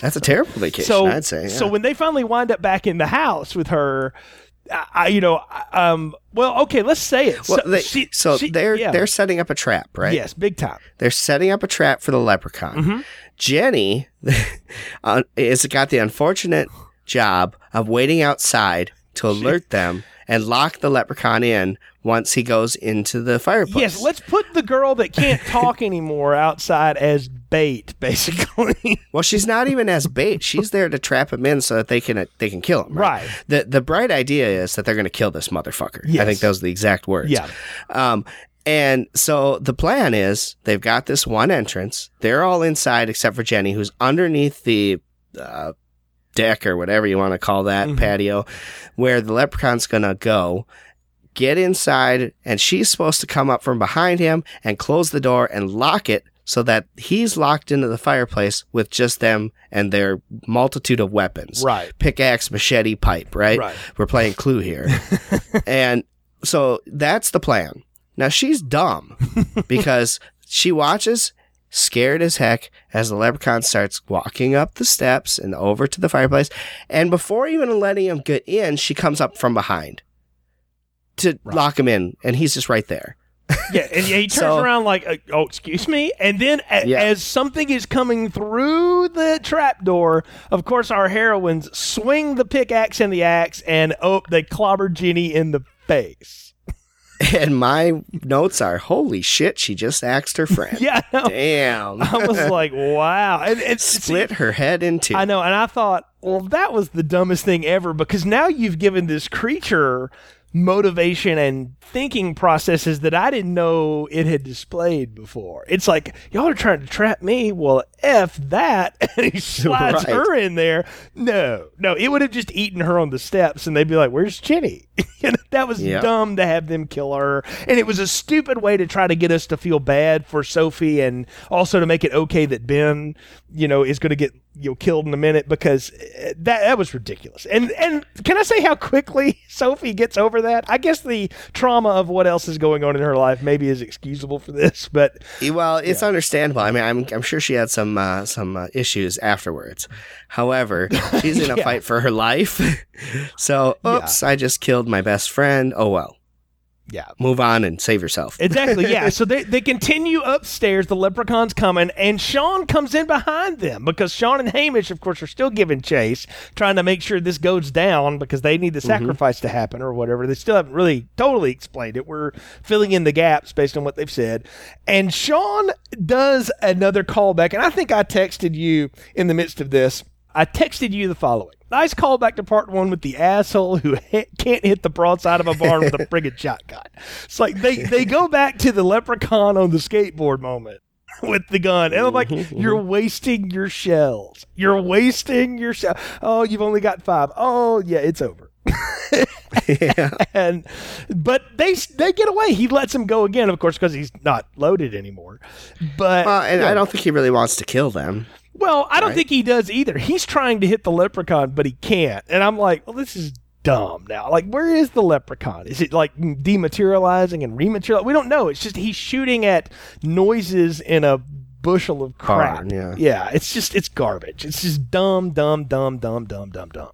E: That's a terrible vacation.
D: So,
E: I'd say.
D: so when they finally wind up back in the house with her, I, I you know, um, well, okay, let's say it.
E: well,
D: so
E: they,
D: she-
E: so
D: she-
E: they're
D: yeah.
E: they're setting up a trap, right?
D: yes, big time.
E: They're setting up a trap for the leprechaun.
D: Mm-hmm.
E: Jenny <laughs> uh, has got the unfortunate job of waiting outside to alert them and lock the leprechaun in once he goes into the fireplace.
D: Yes, let's put the girl that can't talk <laughs> anymore outside as bait, basically.
E: Well, she's not even as bait. She's there to trap him in so that they can uh, they can kill him.
D: Right.
E: The the bright idea is that they're going to kill this motherfucker. I think those are the exact words.
D: Yeah.
E: Um, and so the plan is they've got this one entrance. They're all inside except for Jenny, who's underneath the uh, deck or whatever you want to call that
D: Mhm.
E: patio, where the leprechaun's gonna go. Get inside, and she's supposed to come up from behind him and close the door and lock it so that he's locked into the fireplace with just them and their multitude of weapons
D: right.
E: pickaxe, machete, pipe, right?
D: Right.
E: We're playing Clue here. <laughs> and so that's the plan. Now she's dumb <laughs> because she watches scared as heck as the leprechaun starts walking up the steps and over to the fireplace. And before even letting him get in, she comes up from behind to lock him in. And he's just right there. <laughs>
D: Yeah, and he turns
E: So-
D: around like, uh, "Oh, excuse me," and then a-
E: Yeah.
D: as something is coming through the trapdoor, of course, our heroines swing the pickaxe and the axe, and oh, they clobber Jenny in the face.
E: And my notes are holy shit, she just axed her friend. <laughs>
D: Yeah, I.
E: Damn.
D: I was <laughs> like, "Wow!" And it's
E: Split her head in two.
D: I know, and I thought, well, that was the dumbest thing ever because now you've given this creature motivation and thinking processes that I didn't know it had displayed before. It's like y'all are trying to trap me. Well, f that, <laughs> and he <laughs> slides
E: Right.
D: her in there. No, no, it would have just eaten her on the steps, and they'd be like, "Where's Jenny?" <laughs> You know, that was
E: Yep.
D: dumb to have them kill her, and it was a stupid way to try to get us to feel bad for Sophie, and also to make it okay that Ben, you know, is going to get you know killed in a minute because uh, that that was ridiculous. And and can I say how quickly Sophie gets over that? I guess the trauma of what else is going on in her life maybe is excusable for this, but
E: Well, it's understandable. I mean, I'm I'm sure she had some uh, some uh, issues afterwards. However, she's in a <laughs>
D: Yeah.
E: fight for her life. <laughs> so, oops, I just killed my best friend. Oh well.
D: Yeah.
E: Move on and save yourself.
D: Exactly, yeah. <laughs> So they, they continue upstairs. The leprechaun's coming, and Sean comes in behind them because Sean and Hamish, of course, are still giving chase, trying to make sure this goes down because they need the mm-hmm. sacrifice to happen or whatever. They still haven't really totally explained it. We're filling in the gaps based on what they've said. And Sean does another callback, and I think I texted you in the midst of this. I texted you the following. Nice callback to part one with the asshole who hit, <laughs> can't hit the broadside of a barn with a <laughs> friggin' shotgun. It's like they, they go back to the leprechaun on the skateboard moment <laughs> with the gun. And I'm like, you're wasting your shells. You're wasting your shell. Oh, you've only got five. Oh, yeah, it's over.
E: yeah.
D: and but they they get away. He lets him go again, of course, because he's not loaded anymore. But
E: Well, and I don't think he really wants to kill them.
D: Well, I don't
E: Right.
D: think he does either. He's trying to hit the leprechaun, but he can't. And I'm like, well, this is dumb now. Like, where is the leprechaun? Is it like dematerializing and rematerializing? We don't know. It's just he's shooting at noises in a bushel of crap.
E: Barn, yeah.
D: yeah. It's just it's garbage. It's just dumb, dumb, dumb, dumb, dumb, dumb, dumb.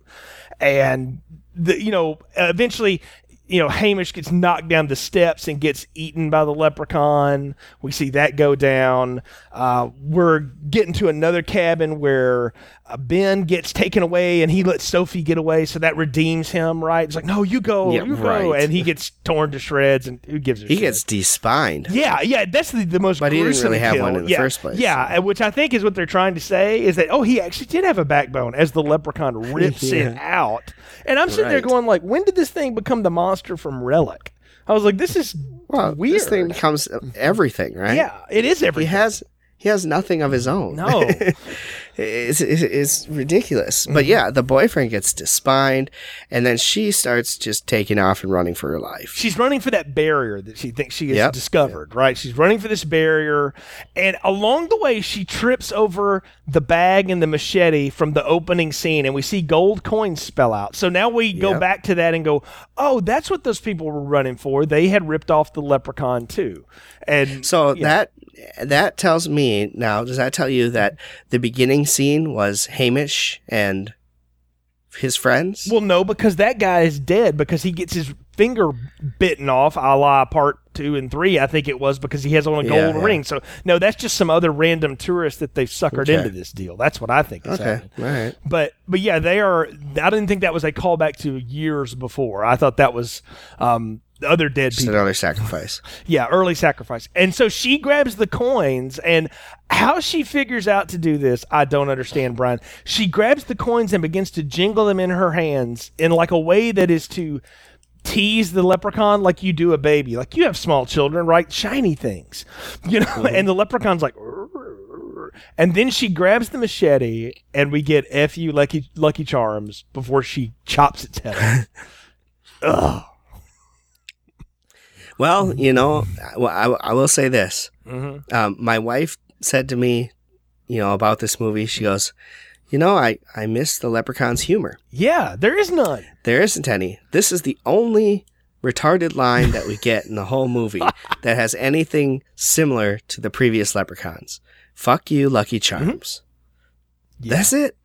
D: And the you know eventually you know, Hamish gets knocked down the steps and gets eaten by the leprechaun. We see that go down. Uh, we're getting to another cabin where Uh, ben gets taken away and he lets Sophie get away, so that redeems him, right? It's like, no, you go,
E: Yeah,
D: you go,
E: right.
D: and he gets torn to shreds, and who gives a
E: He
D: shit?
E: gets despined.
D: Yeah, yeah, that's the, the most
E: But he didn't really have
D: kill.
E: one in the
D: yeah,
E: first place,
D: Yeah,
E: so.
D: which I think is what they're trying to say is that oh, he actually did have a backbone as the leprechaun <laughs> rips it out. And I'm sitting there going like, when did this thing become the monster from Relic? I was like, this is
E: Well,
D: weird.
E: this thing becomes everything, right?
D: yeah, it is
E: He
D: everything.
E: has he has nothing of his own.
D: No. <laughs>
E: it's, it's, it's ridiculous. But
D: Mm-hmm.
E: yeah, the boyfriend gets despined, and then she starts just taking off and running for her life.
D: She's running for that barrier that she thinks she has
E: Yep.
D: discovered, right? She's running for this barrier, and along the way, she trips over the bag and the machete from the opening scene, and we see gold coins spell out. So now we go
E: Yep.
D: back to that and go, oh, that's what those people were running for. They had ripped off the leprechaun too, and
E: So that that tells me now. Does that tell you that the beginning scene was Hamish and his friends?
D: Well, no, because that guy is dead because he gets his finger bitten off, a la part two and three, I think it was, because he has on a
E: Yeah,
D: gold
E: yeah.
D: ring. So, no, that's just some other random tourist that they've suckered
E: Okay.
D: into this deal. That's what I think is
E: okay,
D: happening.
E: all right.
D: But, but yeah, they are. I didn't think that was a callback to years before. I thought that was um, the other dead
E: Just
D: people.
E: another sacrifice.
D: Yeah, early sacrifice. And so she grabs the coins, and how she figures out to do this, I don't understand, Brian. She grabs the coins and begins to jingle them in her hands in like a way that is to tease the leprechaun like you do a baby. Like you have small children, right? Shiny things, <laughs> you know? Mm-hmm. And the leprechaun's like, and then she grabs the machete, and we get F you Lucky, Lucky Charms before she chops its head off. <laughs>
E: Well, you know, I, I, I will say this.
D: Mhm.
E: Um, my wife said to me, you know, about this movie. She goes, "You know, I I miss the leprechaun's humor.
D: Yeah, there is none.
E: There isn't any. This is the only retarded line that we get in the whole movie <laughs> that has anything similar to the previous leprechauns. Fuck you, Lucky Charms.
D: Yeah.
E: That's it.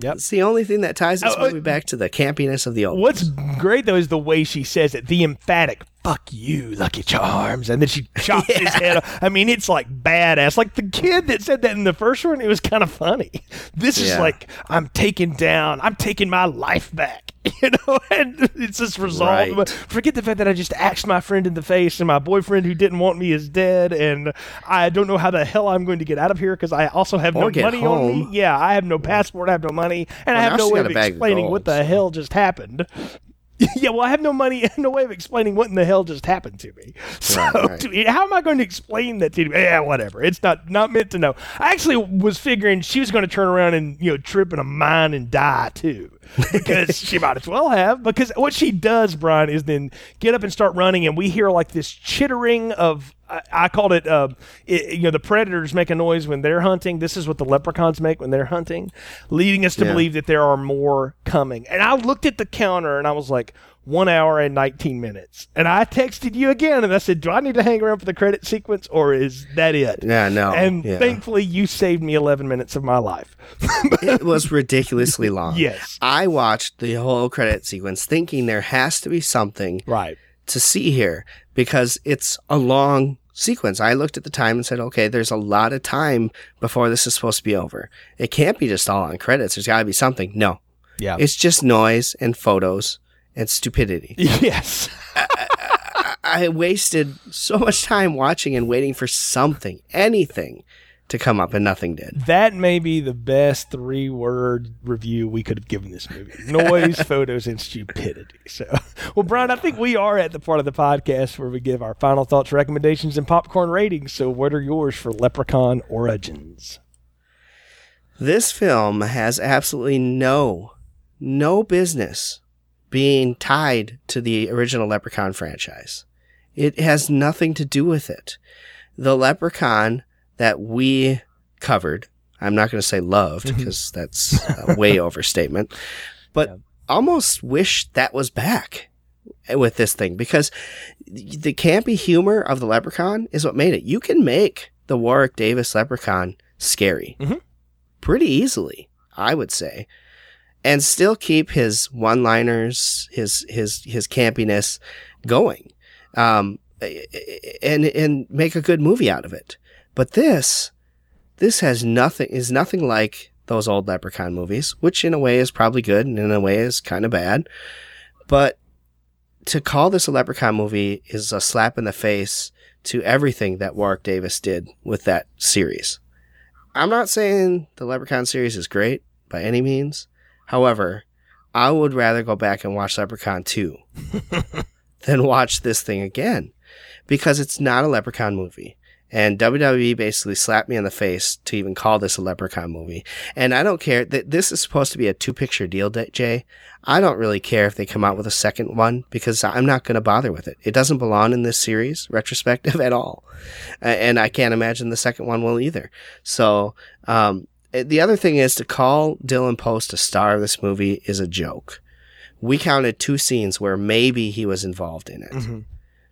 D: Yep.
E: It's the only thing that ties this
D: Oh,
E: movie oh, back to the campiness of the old.
D: What's great though is the way she says it, the emphatic "fuck you, Lucky Charms," and then she <laughs> chops his head. off. I mean, it's like badass. Like the kid that said that in the first one, it was kind of funny. <laughs> This is like I'm taking down, I'm taking my life back, <laughs> you know. And it's this resolve.
E: Right.
D: Forget the fact that I just axed my friend in the face, and my boyfriend who didn't want me is dead, and I don't know how the hell I'm going to get out of here because I also have
E: Or
D: no money on me. Yeah, I have no passport, I have no money, and I have no way of explaining what the hell just happened. <laughs> yeah, well, I have no money, and no way of explaining what in the hell just happened to me. <laughs> So,
E: Right, right.
D: to how am I going to explain that to you? Yeah, whatever. It's not not meant to know. I actually was figuring she was going to turn around and you know trip in a mine and die too, <laughs> because she might as well have. Because what she does, Brian, is then get up and start running, and we hear like this chittering of. I, I called it, uh, it, you know, the predators make a noise when they're hunting. This is what the leprechauns make when they're hunting, leading us to
E: Yeah.
D: believe that there are more coming. And I looked at the counter and I was like, one hour and 19 minutes. And I texted you again and I said, Do I need to hang around for the credit sequence or is that it?
E: Yeah, no.
D: And
E: yeah.
D: thankfully, you saved me 11 minutes of my life. <laughs>
E: it was ridiculously long.
D: Yes.
E: I watched the whole credit sequence thinking there has to be something
D: Right.
E: to see here because it's a long sequence. I looked at the time and said, okay, there's a lot of time before this is supposed to be over. It can't be just all on credits. There's got to be something. No,
D: Yeah.
E: it's just noise and photos and stupidity. <laughs>
D: yes.
E: I, I wasted so much time watching and waiting for something, anything to come up and nothing did.
D: That may be the best three word review we could have given this movie noise, <laughs> photos, and stupidity. So, well, Brian, I think we are at the part of the podcast where we give our final thoughts, recommendations, and popcorn ratings. So, what are yours for Leprechaun Origins?
E: This film has absolutely no, no business being tied to the original Leprechaun franchise. It has nothing to do with it. The Leprechaun that we covered, I'm not going to say loved because that's a way <laughs> overstatement, but almost wish that was back with this thing because the campy humor of the Leprechaun is what made it. You can make the Warwick Davis Leprechaun scary
D: Mhm.
E: pretty easily, I would say. and still keep his one-liners, his his his campiness going, um, and and make a good movie out of it. But this, this has nothing is nothing like those old Leprechaun movies, which in a way is probably good and in a way is kind of bad. But to call this a Leprechaun movie is a slap in the face to everything that Warwick Davis did with that series. I'm not saying the Leprechaun series is great by any means. However, I would rather go back and watch Leprechaun 2 <laughs> than watch this thing again because it's not a Leprechaun movie. And WWE basically slapped me in the face to even call this a Leprechaun movie. And I don't care that this is supposed to be a two picture deal, Jay. I don't really care if they come out with a second one because I'm not going to bother with it. It doesn't belong in this series <laughs> retrospective at all. And I can't imagine the second one will either. So, um, the other thing is to call Dylan Postl a star of this movie is a joke. We counted two scenes where maybe he was involved in it
D: Mm-hmm.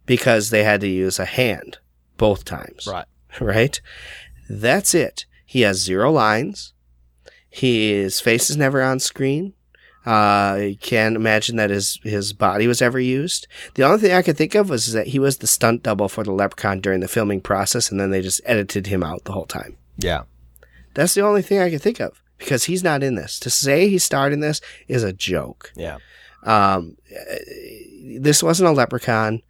E: because they had to use a hand both times.
D: Right. <laughs>
E: Right? That's it. He has zero lines. His face is never on screen. Uh, you can't imagine that his, his body was ever used. The only thing I could think of was that he was the stunt double for the leprechaun during the filming process, and then they just edited him out the whole time.
D: Yeah.
E: That's the only thing I could think of because he's not in this. To say he starred in this is a joke.
D: Yeah.
E: Um, this wasn't a leprechaun.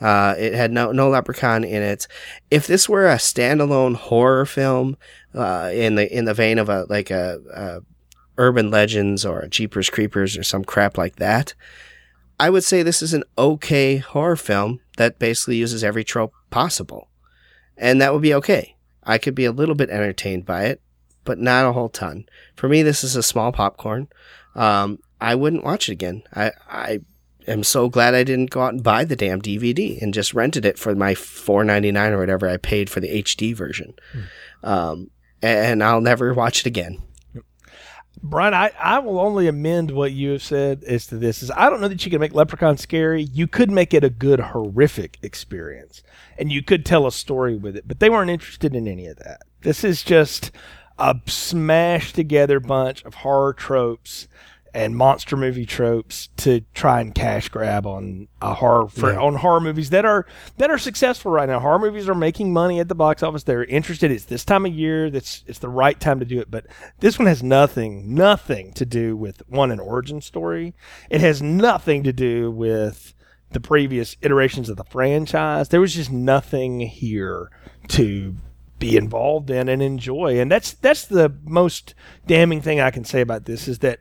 E: Uh, it had no no leprechaun in it. If this were a standalone horror film, uh, in the in the vein of a like a, a urban legends or Jeepers Creepers or some crap like that, I would say this is an okay horror film that basically uses every trope possible, and that would be okay. I could be a little bit entertained by it, but not a whole ton. For me, this is a small popcorn. Um, I wouldn't watch it again. I, I am so glad I didn't go out and buy the damn DVD and just rented it for my four ninety nine or whatever I paid for the HD version. Um, and I'll never watch it again.
D: Brian, I, I will only amend what you have said as to this is I don't know that you can make Leprechaun scary. You could make it a good horrific experience. And you could tell a story with it, but they weren't interested in any of that. This is just a smashed together bunch of horror tropes and monster movie tropes to try and cash grab on a horror for, on horror movies that are that are successful right now. Horror movies are making money at the box office. They're interested. It's this time of year. That's it's the right time to do it. But this one has nothing nothing to do with one an origin story. It has nothing to do with the previous iterations of the franchise. There was just nothing here to be involved in and enjoy. And that's that's the most damning thing I can say about this is that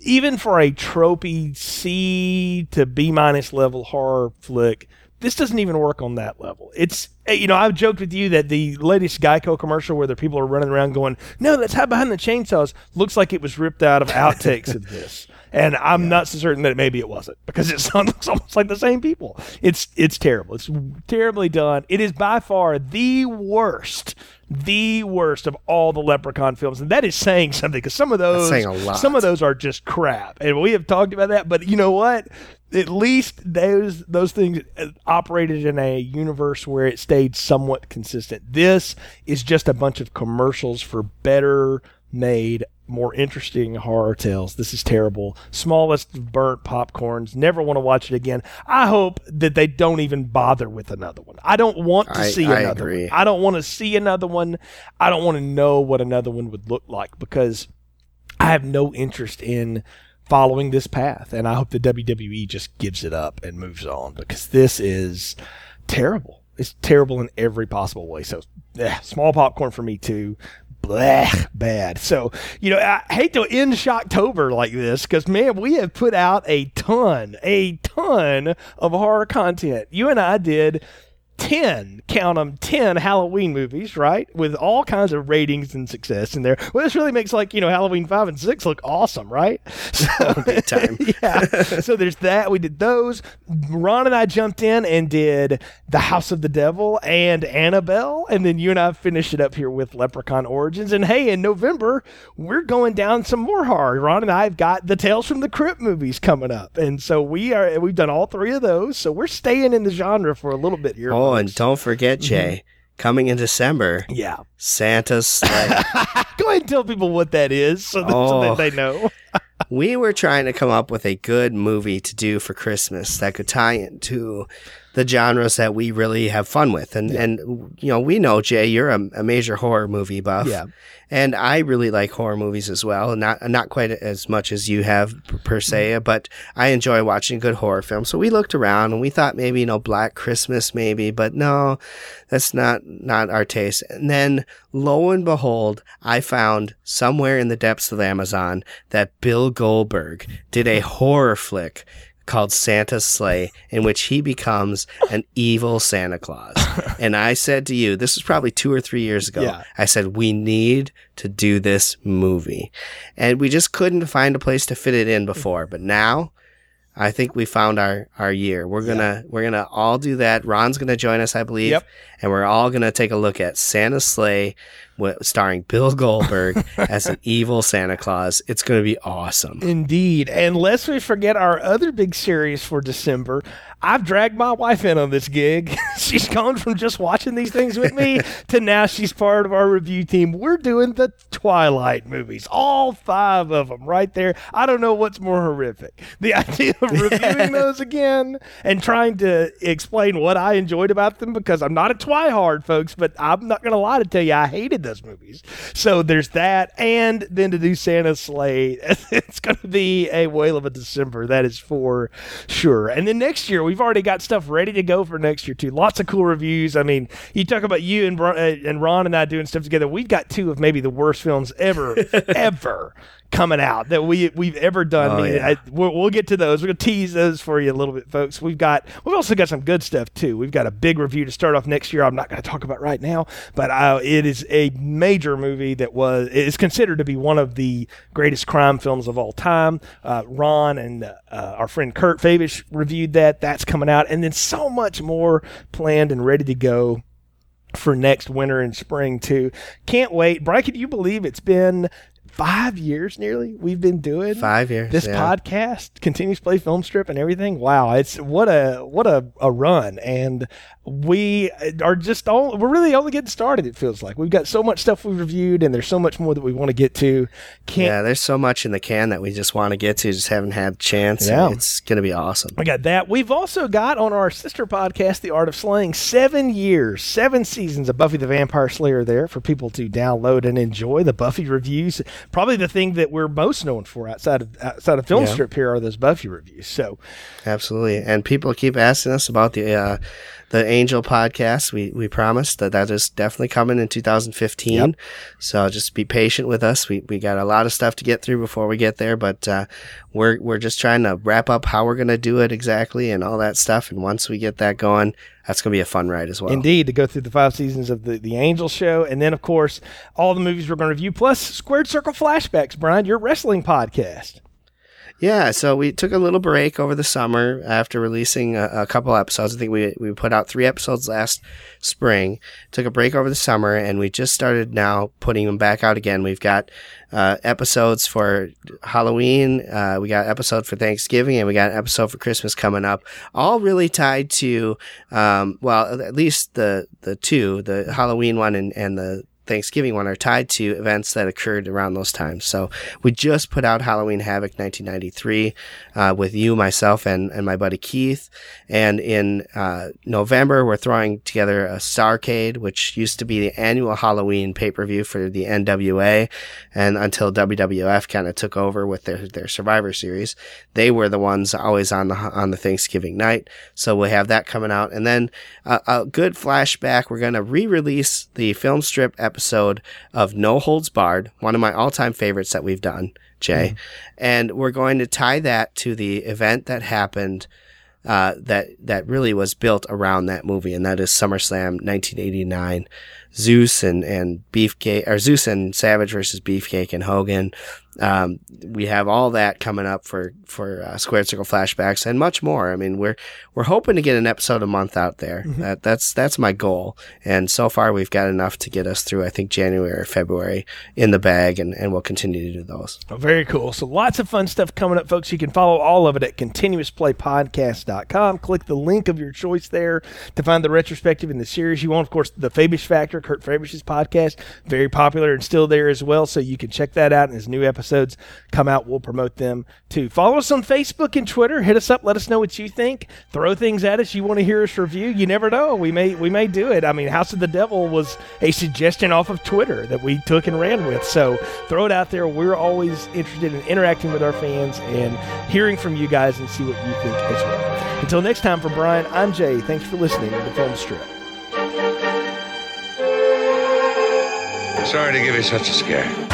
D: even for a tropey C to B minus level horror flick, this doesn't even work on that level. It's eh, you know I've joked with you that the latest Geico commercial where the people are running around going, "No, that's how behind the chainsaws." Looks like it was ripped out of outtakes of this, <laughs> and I'm not so certain that maybe it wasn't because it <laughs> sounds almost like the same people. It's it's terrible. It's terribly done. It is by far the worst the worst of all the Leprechaun films, and that is saying something because some of those,
E: saying a lot.
D: some of those are just crap, and we have talked about that. But you know what? At least those those things operated in a universe where it stayed somewhat consistent. This is just a bunch of commercials for better made, more interesting horror tales. This is terrible. Smallest burnt popcorns. Never want to watch it again. I hope that they don't even bother with another one. I don't want to
E: I-
D: see
E: I
D: another
E: agree.
D: one. I don't want to see another one. I don't want to know what another one would look like because I have no interest in following this path. And I hope the WWE just gives it up and moves on because this is terrible. It's terrible in every possible way. So, eh, small popcorn for me too. Blech, bad. So, you know, I hate to end Shocktober like this because, man, we have put out a ton, a ton of horror content. You and I did 10, count them, 10 Halloween movies, right? With all kinds of ratings and success in there. Well, this really makes like, you know, Halloween 5 and 6 look awesome, right? <laughs> So, <laughs>
E: Big time. <laughs>
D: yeah. So there's that. We did those. Ron and I jumped in and did The House of the Devil and Annabelle. And then you and I finished it up here with Leprechaun Origins. And hey, in November, we're going down some more horror. Ron and I have got the Tales from the Crypt movies coming up. And so we are, we've done all three of those. So we're staying in the genre for a little bit here.
E: Oh, Oh,
D: and
E: don't forget, mm-hmm. Jay, coming in December,
D: yeah.
E: Santa's Slay. <laughs>
D: Go ahead and tell people what that is so that, so
E: Oh.
D: that they oh. know. <laughs>
E: we were trying to come up with a good movie to do for Christmas that could tie into the genres that we really have fun with. And and you know, we know Jay, you're a, a major horror movie buff.
D: Yeah.
E: And I really like horror movies as well. Not not quite as much as you have per se, mm-hmm. but I enjoy watching good horror films. So we looked around and we thought maybe you know Black Christmas maybe, but no, that's not not our taste. And then lo and behold, I found somewhere in the depths of Amazon that Bill Goldberg did a horror flick called Santa's Slay, in which he becomes an evil Santa Claus. <laughs> and I said to you, this was probably two or three years ago.
D: Yeah.
E: I said, we need to do this movie. And we just couldn't find a place to fit it in before. But now, I think we found our, our year. We're gonna we're gonna all do that. Ron's gonna join us, I believe,
D: Yep.
E: and we're all gonna take a look at Santa's Slay, starring Bill Goldberg <laughs> as an evil Santa Claus. It's gonna be awesome.
D: Indeed. And lest we forget our other big series for December, I've dragged my wife in on this gig. <laughs> she's gone from just watching these things with me to now she's part of our review team. We're doing the Twilight movies, all five of them right there. I don't know what's more horrific. The <laughs> idea of reviewing those again and trying to explain what I enjoyed about them because I'm not a Twihard, folks, but I'm not going to lie to tell you I hated those movies. So there's that. And then to do Santa's Slay, <laughs> it's going to be a whale of a December. That is for sure. And then next year, we've already got stuff ready to go for next year, too. Lots of cool reviews. I mean, you talk about you and, Bron- uh, and Ron and I doing stuff together. We've got two of maybe the worst films ever, <laughs> ever coming out that we we've ever done.
E: Oh, yeah.
D: I, we'll, we'll get to those. We're gonna tease those for you a little bit, folks. We've got we've also got some good stuff too. We've got a big review to start off next year. I'm not going to talk about right now, but uh, it is a major movie that was is considered to be one of the greatest crime films of all time. Uh, Ron and uh, our friend Kurt Fabish reviewed that. That's coming out, and then so much more planned and ready to go for next winter and spring too. Can't wait. Brian, can you believe it's been five years nearly we've been doing
E: Five years,
D: this
E: yeah.
D: podcast Continuous Play film strip and everything wow it's what a what a, a run and we are just all we're really only getting started it feels like we've got so much stuff we've reviewed and there's so much more that we want to get to can't
E: Yeah, there's so much in the can that we just want to get to, just haven't had a chance.
D: Yeah.
E: It's gonna be awesome.
D: We got that. We've also got on our sister podcast, The Art of Slaying, seven years, seven seasons of Buffy the Vampire Slayer there for people to download and enjoy. The Buffy reviews, probably the thing that we're most known for outside of outside of film
E: Yeah.
D: strip here are those Buffy reviews. So
E: Absolutely. And people keep asking us about the uh, the Angel podcast. We we promised that that is definitely coming in 2015.
D: Yep.
E: So just be patient with us. We we got a lot of stuff to get through before we get there, but uh, we're we're just trying to wrap up how we're going to do it exactly and all that stuff. And once we get that going, that's going to be a fun ride as well.
D: Indeed, to go through the five seasons of the, the Angel Show. And then, of course, all the movies we're going to review, plus Squared Circle Flashbacks, Brian, your wrestling podcast.
E: Yeah, so we took a little break over the summer after releasing a, a couple episodes. I think we we put out three episodes last spring. Took a break over the summer, and we just started now putting them back out again. We've got uh, episodes for Halloween. Uh, we got episode for Thanksgiving, and we got an episode for Christmas coming up. All really tied to, um, well, at least the the two, the Halloween one and and the Thanksgiving one are tied to events that occurred around those times. So we just put out Halloween Havoc 1993 uh, with you, myself, and, and my buddy Keith. And in uh, November, we're throwing together a Starcade, which used to be the annual Halloween pay per view for the NWA. And until WWF kind of took over with their, their Survivor Series, they were the ones always on the on the Thanksgiving night. So we'll have that coming out, and then uh, a good flashback. We're going to re-release the film strip episode of No Holds Barred, one of my all-time favorites that we've done, Jay, and we're going to tie that to the event that happened. Uh, that that really was built around that movie, and that is SummerSlam 1989. Zeus and and Beefcake, or Zeus and Savage versus Beefcake and Hogan. Um, we have all that coming up for for uh, Squared Circle flashbacks and much more. I mean, we're we're hoping to get an episode a month out there. That that's that's my goal. And so far, we've got enough to get us through. I think January or February in the bag, and and we'll continue to do those.
D: Oh, very cool. So lots of fun stuff coming up, folks. You can follow all of it at continuousplaypodcast.com. Click the link of your choice there to find the retrospective in the series you want. Of course, the Fabish Factor, Kurt Fabish's podcast, very popular and still there as well. So you can check that out And as new episodes come out, we'll promote them too. Follow us on Facebook and Twitter. Hit us up. Let us know what you think. Throw things at us you want to hear us review. You never know. We may we may do it. I mean, House of the Devil was a suggestion off of Twitter that we took and ran with. So throw it out there. We're always interested in interacting with our fans and hearing from you guys and see what you think as well. Until next time, for Brian, I'm Jay. Thanks for listening to the Film Strip.
A: Sorry to give you such a scare.